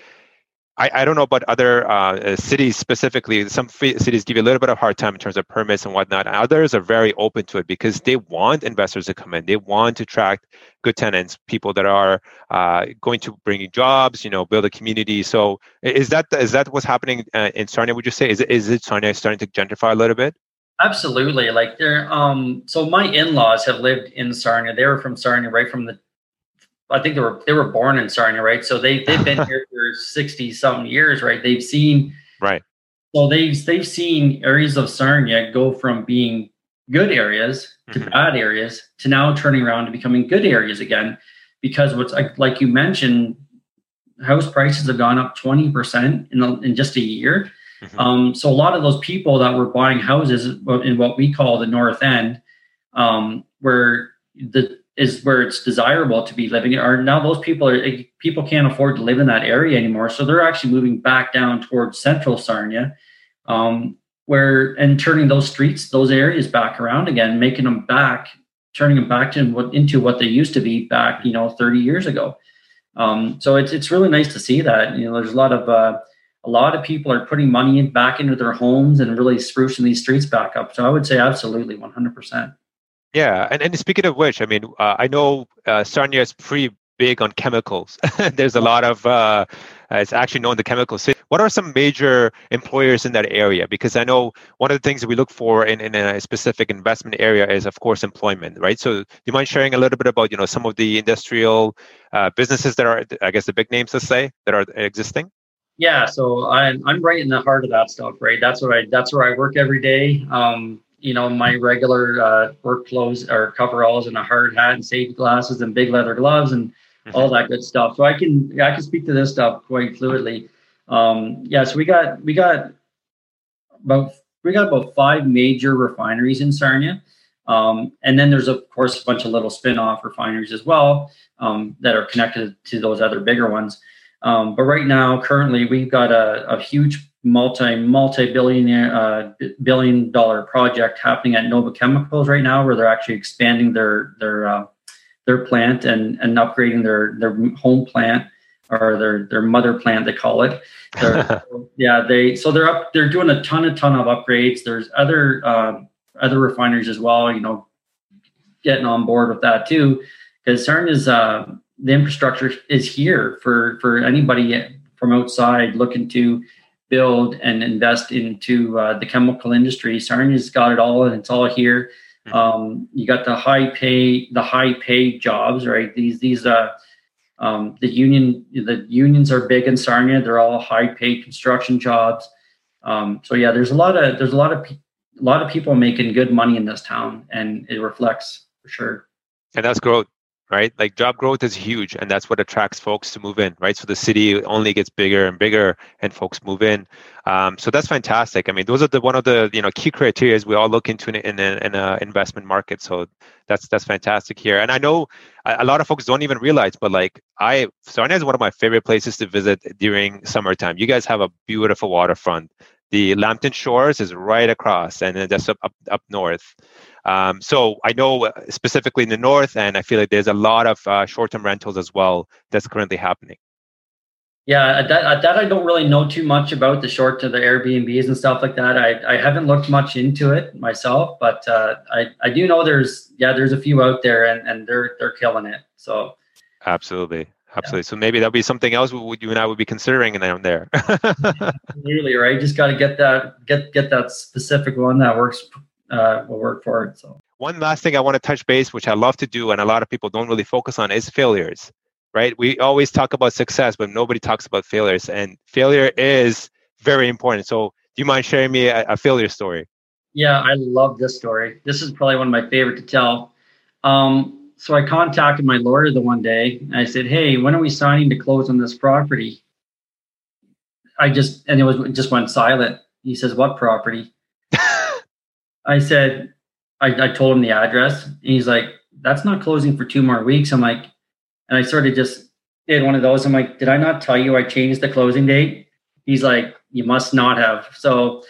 Speaker 3: I, I don't know about other uh, cities specifically. Some cities give you a little bit of hard time in terms of permits and whatnot. Others are very open to it because they want investors to come in. They want to attract good tenants, people that are uh, going to bring you jobs. You know, build a community. So is that is that what's happening uh, in Sarnia? Would you say is is it Sarnia starting to gentrify a little bit?
Speaker 2: Absolutely. Like there, um, so my in-laws have lived in Sarnia. They were from Sarnia right from the I think they were they were born in Sarnia, right? So they they've been here for sixty something years, right? They've seen
Speaker 3: right.
Speaker 2: So they've they've seen areas of Sarnia go from being good areas to mm-hmm. bad areas to now turning around to becoming good areas again, because what's like like you mentioned, house prices have gone up twenty percent in in just a year. Mm-hmm. Um, so a lot of those people that were buying houses in what we call the North End, um, where the is where it's desirable to be living are now those people are people can't afford to live in that area anymore so they're actually moving back down towards central sarnia um, where and turning those streets, those areas back around again, making them back, turning them back to what into what they used to be back, you know, 30 years ago. Um, so it's it's really nice to see that. You know, there's a lot of uh, a lot of people are putting money in, back into their homes and really sprucing these streets back up. So I would say absolutely 100%.
Speaker 3: Yeah, and, and speaking of which, I mean, uh, I know uh, Sarnia is pretty big on chemicals. There's a lot of uh, it's actually known the chemical city. What are some major employers in that area? Because I know one of the things that we look for in, in a specific investment area is, of course, employment, right? So, do you mind sharing a little bit about you know some of the industrial uh, businesses that are, I guess, the big names, let's say, that are existing?
Speaker 2: Yeah, so I'm I'm right in the heart of that stuff, right? That's what I that's where I work every day. Um, you know, my regular uh, work clothes are coveralls and a hard hat and safety glasses and big leather gloves and mm-hmm. all that good stuff. So I can I can speak to this stuff quite fluidly. Um, yeah, so we got we got about we got about five major refineries in Sarnia. Um, and then there's of course a bunch of little spin-off refineries as well um, that are connected to those other bigger ones. Um, but right now, currently, we've got a, a huge multi multi billion uh, billion dollar project happening at Nova Chemicals right now, where they're actually expanding their their uh, their plant and and upgrading their their home plant or their their mother plant they call it. yeah, they so they're up they're doing a ton a ton of upgrades. There's other uh, other refineries as well. You know, getting on board with that too, because Sarnia is uh, the infrastructure is here for for anybody from outside looking to build and invest into uh, the chemical industry. Sarnia's got it all, and it's all here. Um, you got the high pay, the high paid jobs, right? These these uh, um, the union the unions are big in Sarnia. They're all high paid construction jobs. Um, so yeah, there's a lot of there's a lot of pe- a lot of people making good money in this town, and it reflects for sure.
Speaker 3: And that's growth right? Like job growth is huge, and that's what attracts folks to move in, right? So the city only gets bigger and bigger, and folks move in. Um, so that's fantastic. I mean, those are the one of the you know key criteria we all look into in in, in a investment market. So that's that's fantastic here. And I know a lot of folks don't even realize, but like I, Sarnia is one of my favorite places to visit during summertime. You guys have a beautiful waterfront. The Lambton Shores is right across, and then just up up, up north. Um, so I know uh, specifically in the north, and I feel like there's a lot of uh, short-term rentals as well that's currently happening.
Speaker 2: Yeah, that, that I don't really know too much about the short to the Airbnbs and stuff like that. I, I haven't looked much into it myself, but uh, I, I do know there's yeah there's a few out there and, and they're they're killing it. So
Speaker 3: absolutely, absolutely. So maybe that'll be something else would you and I would be considering down there.
Speaker 2: Absolutely right. Just got to get that get get that specific one that works uh, will work for it. So
Speaker 3: one last thing I want to touch base, which I love to do, and a lot of people don't really focus on, is failures. Right? We always talk about success, but nobody talks about failures, and failure is very important. So, do you mind sharing me a, a failure story?
Speaker 2: Yeah, I love this story. This is probably one of my favorite to tell. Um, so I contacted my lawyer the one day and I said, Hey, when are we signing to close on this property? I just and it was it just went silent. He says, What property? I said, I, I told him the address, and he's like, "That's not closing for two more weeks." I'm like, and I sort of just did one of those. I'm like, "Did I not tell you I changed the closing date?" He's like, "You must not have." So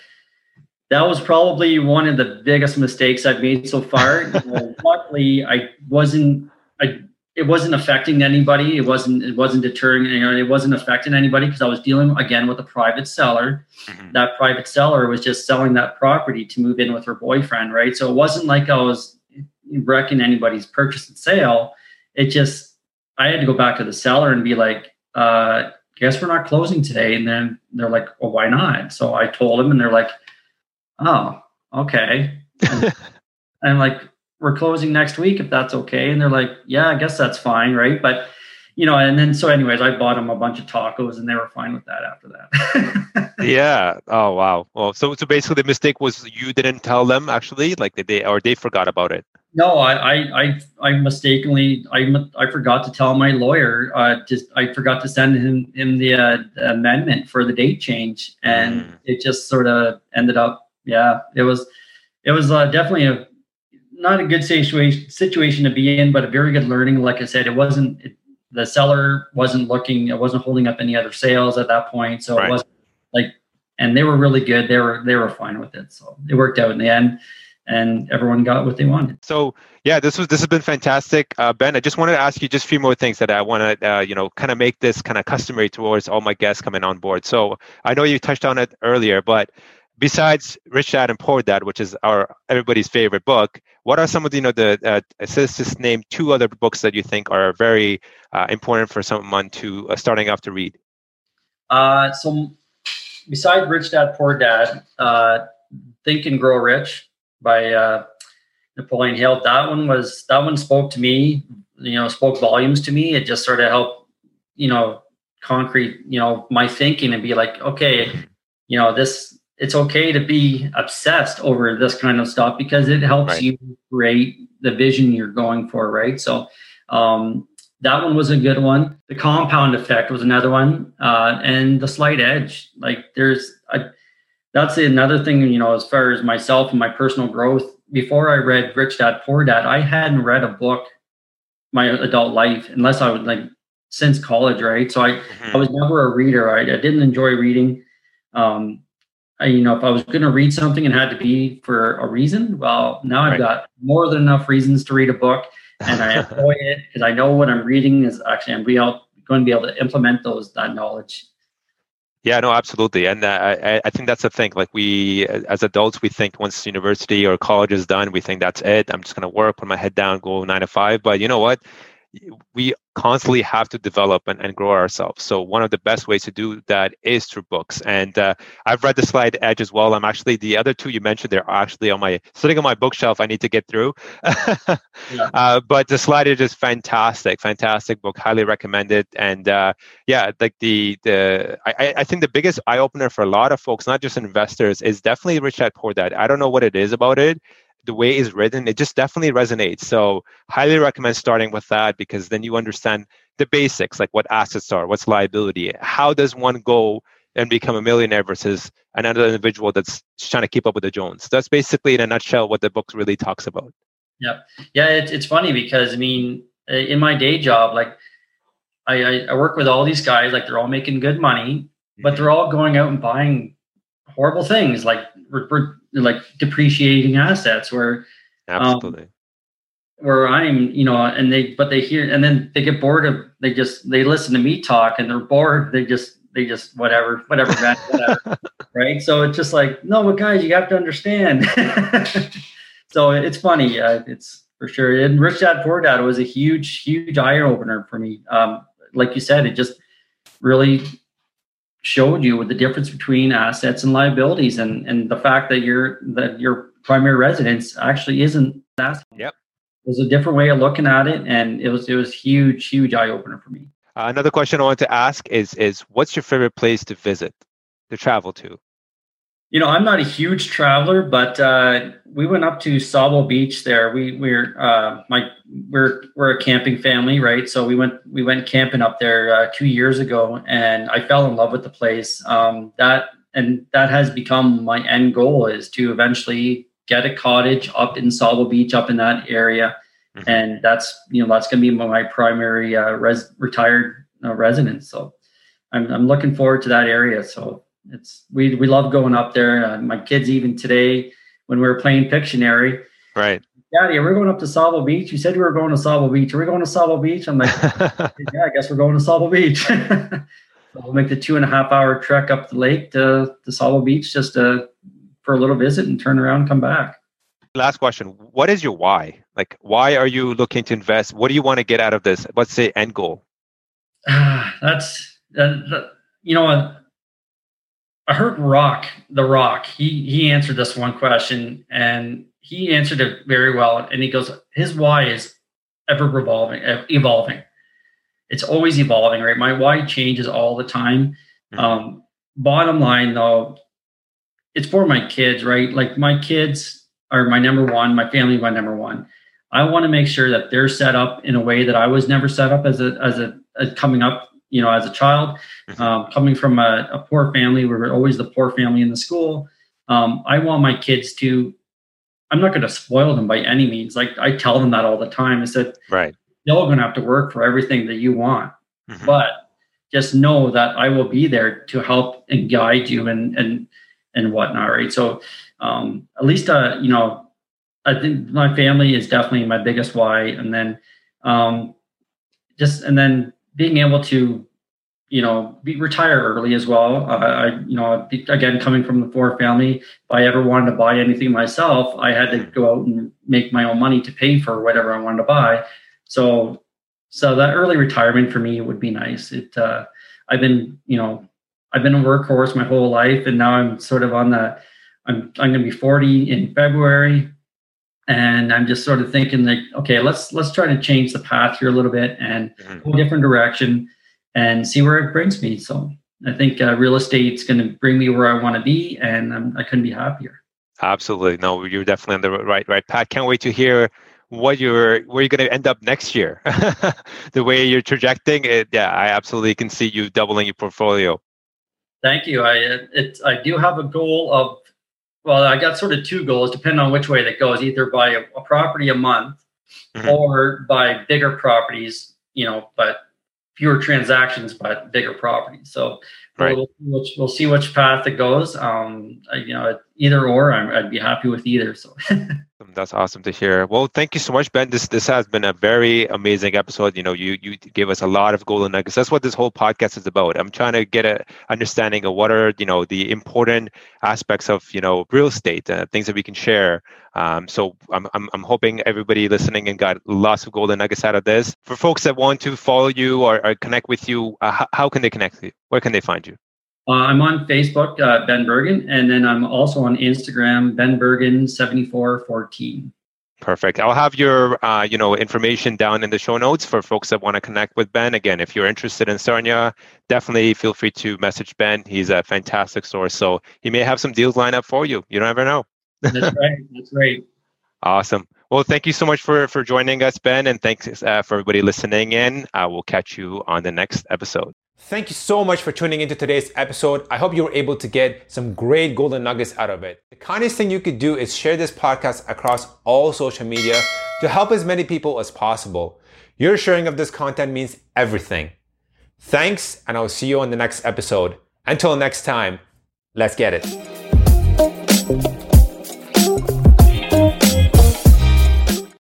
Speaker 2: that was probably one of the biggest mistakes I've made so far. luckily, I wasn't. I it wasn't affecting anybody. It wasn't it wasn't deterring. You know, it wasn't affecting anybody because I was dealing again with a private seller. Mm-hmm. That private seller was just selling that property to move in with her boyfriend, right? So it wasn't like I was wrecking anybody's purchase and sale. It just I had to go back to the seller and be like, uh, "Guess we're not closing today." And then they're like, "Well, why not?" So I told them, and they're like, "Oh, okay." and I'm like, we're closing next week if that's okay. And they're like yeah i guess that's fine right? But you know and then so anyways i bought them a bunch of tacos and they were fine with that after that.
Speaker 3: Yeah. Oh wow. Well so so basically the mistake was you didn't tell them actually? Like they or they forgot about it?
Speaker 2: No i i i, I mistakenly i i forgot to tell my lawyer uh just i forgot to send him him the, uh, amendment for the date change. And mm. it just sort of ended up yeah it was it was uh, definitely a not a good situation situation to be in, but a very good learning. Like I said, it wasn't it, the seller wasn't looking, it wasn't holding up any other sales at that point, so right. it wasn't like and they were really good. They were they were fine with it, so it worked out in the end and everyone got what they wanted.
Speaker 3: So yeah, this was this has been fantastic, uh, Ben. I just wanted to ask you just a few more things that I want to uh, you know kind of make this kind of customary towards all my guests coming on board. So I know you touched on it earlier, but besides Rich Dad and Poor Dad, which is our everybody's favorite book, what are some of the you know the uh, let's just name two other books that you think are very uh, important for someone to uh, starting off to read?
Speaker 2: Uh, so besides Rich Dad Poor Dad, uh, Think and Grow Rich by uh, Napoleon Hill. That one was that one spoke to me. You know, spoke volumes to me. It just sort of helped. You know, concrete. You know, my thinking and be like, okay, you know, this. It's okay to be obsessed over this kind of stuff because it helps right. you create the vision you're going for, right? So, um, that one was a good one. The compound effect was another one, uh, and the slight edge. Like there's, a, that's another thing. You know, as far as myself and my personal growth, before I read Rich Dad Poor Dad, I hadn't read a book my adult life unless I was like since college, right? So I, mm-hmm. I was never a reader. I, I didn't enjoy reading. Um, I, you know, if I was going to read something and had to be for a reason, well, now I've right. got more than enough reasons to read a book, and I enjoy it because I know what I'm reading is actually I'm going to be able to implement those that knowledge
Speaker 3: yeah, no, absolutely, and uh, I, I think that's the thing. Like we, as adults, we think once university or college is done, we think that's it. I'm just gonna work, put my head down, go nine to five. But you know what? We constantly have to develop and, and grow ourselves. So one of the best ways to do that is through books. And uh, I've read the Slight Edge as well. I'm actually the other two you mentioned. They're actually on my sitting on my bookshelf. I need to get through. yeah. uh, but the Slight Edge is fantastic, fantastic book. Highly recommended. And uh, yeah, like the the I, I think the biggest eye opener for a lot of folks, not just investors, is definitely Rich Dad Poor Dad. I don't know what it is about it the way it's written, it just definitely resonates. So highly recommend starting with that because then you understand the basics, like what assets are, what's liability, how does one go and become a millionaire versus another individual that's trying to keep up with the Jones. That's basically in a nutshell what the book really talks about.
Speaker 2: Yeah, yeah, it's it's funny because I mean, in my day job, like I, I, work with all these guys, like they're all making good money, but mm-hmm. they're all going out and buying horrible things like we're, we're like depreciating assets where
Speaker 3: um, absolutely um,
Speaker 2: where I'm, you know, and they, but they hear, and then they get bored of, they just, they listen to me talk and they're bored. They just, they just, whatever, whatever, whatever. right. So it's just like, no, but guys, you have to understand. so it's funny. Uh, it's for sure. And Rich Dad Poor Dad was a huge, huge eye opener for me. Um, like you said, it just really showed you the difference between assets and liabilities and and the fact that your that your primary residence actually isn't that
Speaker 3: yep.
Speaker 2: It was a different way of looking at it and it was it was huge huge eye opener for me.
Speaker 3: Uh, another question i want to ask is is what's your favorite place to visit to travel to
Speaker 2: you know, I'm not a huge traveler, but uh, we went up to Sauble Beach. There, we we're uh, my we're we're a camping family, right? So we went we went camping up there uh, two years ago, and I fell in love with the place. Um, that and that has become my end goal is to eventually get a cottage up in Sauble Beach, up in that area, mm-hmm. and that's you know that's going to be my primary uh, res- retired uh, residence. So I'm I'm looking forward to that area. So it's we we love going up there. Uh, my kids even today when we were playing Pictionary,
Speaker 3: right?
Speaker 2: Daddy, we're going up to Sauble Beach. You said we were going to Sauble Beach. Are we going to Sauble Beach? I'm like, yeah, I guess we're going to Sauble Beach. so we'll make the two and a half hour trek up the lake to to Sauble Beach just to, for a little visit and turn around and come back.
Speaker 3: Last question: What is your why? Like, why are you looking to invest? What do you want to get out of this? What's the end goal?
Speaker 2: That's uh, you know I heard Rock, The Rock. He he answered this one question and he answered it very well. And he goes, his why is ever revolving, evolving. It's always evolving, right? My why changes all the time. Mm-hmm. Um, bottom line, though, it's for my kids, right? Like my kids are my number one, my family my number one. I want to make sure that they're set up in a way that I was never set up as a as a as coming up you know, as a child, mm-hmm. um, coming from a, a, poor family, we were always the poor family in the school. Um, I want my kids to. I'm not going to spoil them by any means. Like I tell them that all the time. I said,
Speaker 3: right,
Speaker 2: they're all going to have to work for everything that you want, mm-hmm. but just know that I will be there to help and guide you and and and whatnot, right? So um, at least uh, you know, I think my family is definitely my biggest why, and then um, just and then being able to you know be retire early as well. Uh, I you know again coming from the Ford family, if I ever wanted to buy anything myself, I had to go out and make my own money to pay for whatever I wanted to buy. So so that early retirement for me would be nice. It uh, I've been you know I've been a workhorse my whole life, and now I'm sort of on the I'm I'm going to be 40 in February, and I'm just sort of thinking like, okay, let's let's try to change the path here a little bit and mm-hmm. go a different direction and see where it brings me. So I think uh, real estate's going to bring me where I want to be, and I'm, I couldn't be happier.
Speaker 3: Absolutely, no, you're definitely on the right right path. Can't wait to hear what you're where you're going to end up next year. the way you're trajecting it, yeah, I absolutely can see you doubling your portfolio.
Speaker 2: Thank you. I it, I do have a goal of well, I got sort of two goals, depending on which way that goes. Either buy a, a property a month, mm-hmm. or buy bigger properties. You know, but fewer transactions, but bigger properties. So right. we'll, we'll, we'll, see which path it goes. Um, you know, either or, i would be happy with either. So.
Speaker 3: That's awesome to hear. Well, thank you so much, Ben. This this has been a very amazing episode. You know, you you gave us a lot of golden nuggets. That's what this whole podcast is about. I'm trying to get a understanding of what are you know the important aspects of you know real estate, uh, things that we can share. Um, so I'm, I'm I'm hoping everybody listening and got lots of golden nuggets out of this. For folks that want to follow you or, or connect with you, uh, how, how can they connect with you? Where can they find you?
Speaker 2: Uh, I'm on Facebook, uh, Ben Bergen, and then I'm also on Instagram, Ben Bergen seventy four fourteen.
Speaker 3: Perfect. I'll have your uh, you know information down in the show notes for folks that want to connect with Ben. Again, if you're interested in Sarnia, definitely feel free to message Ben. He's a fantastic source, so he may have some deals lined up for you. You never know.
Speaker 2: That's right. That's great.
Speaker 3: Awesome. Well, thank you so much for for joining us, Ben, and thanks uh, for everybody listening in. I will catch you on the next episode.
Speaker 1: Thank you so much for tuning into today's episode. I hope you were able to get some great golden nuggets out of it. The kindest thing you could do is share this podcast across all social media to help as many people as possible. Your sharing of this content means everything. Thanks, and I'll see you on the next episode. Until next time, let's get it.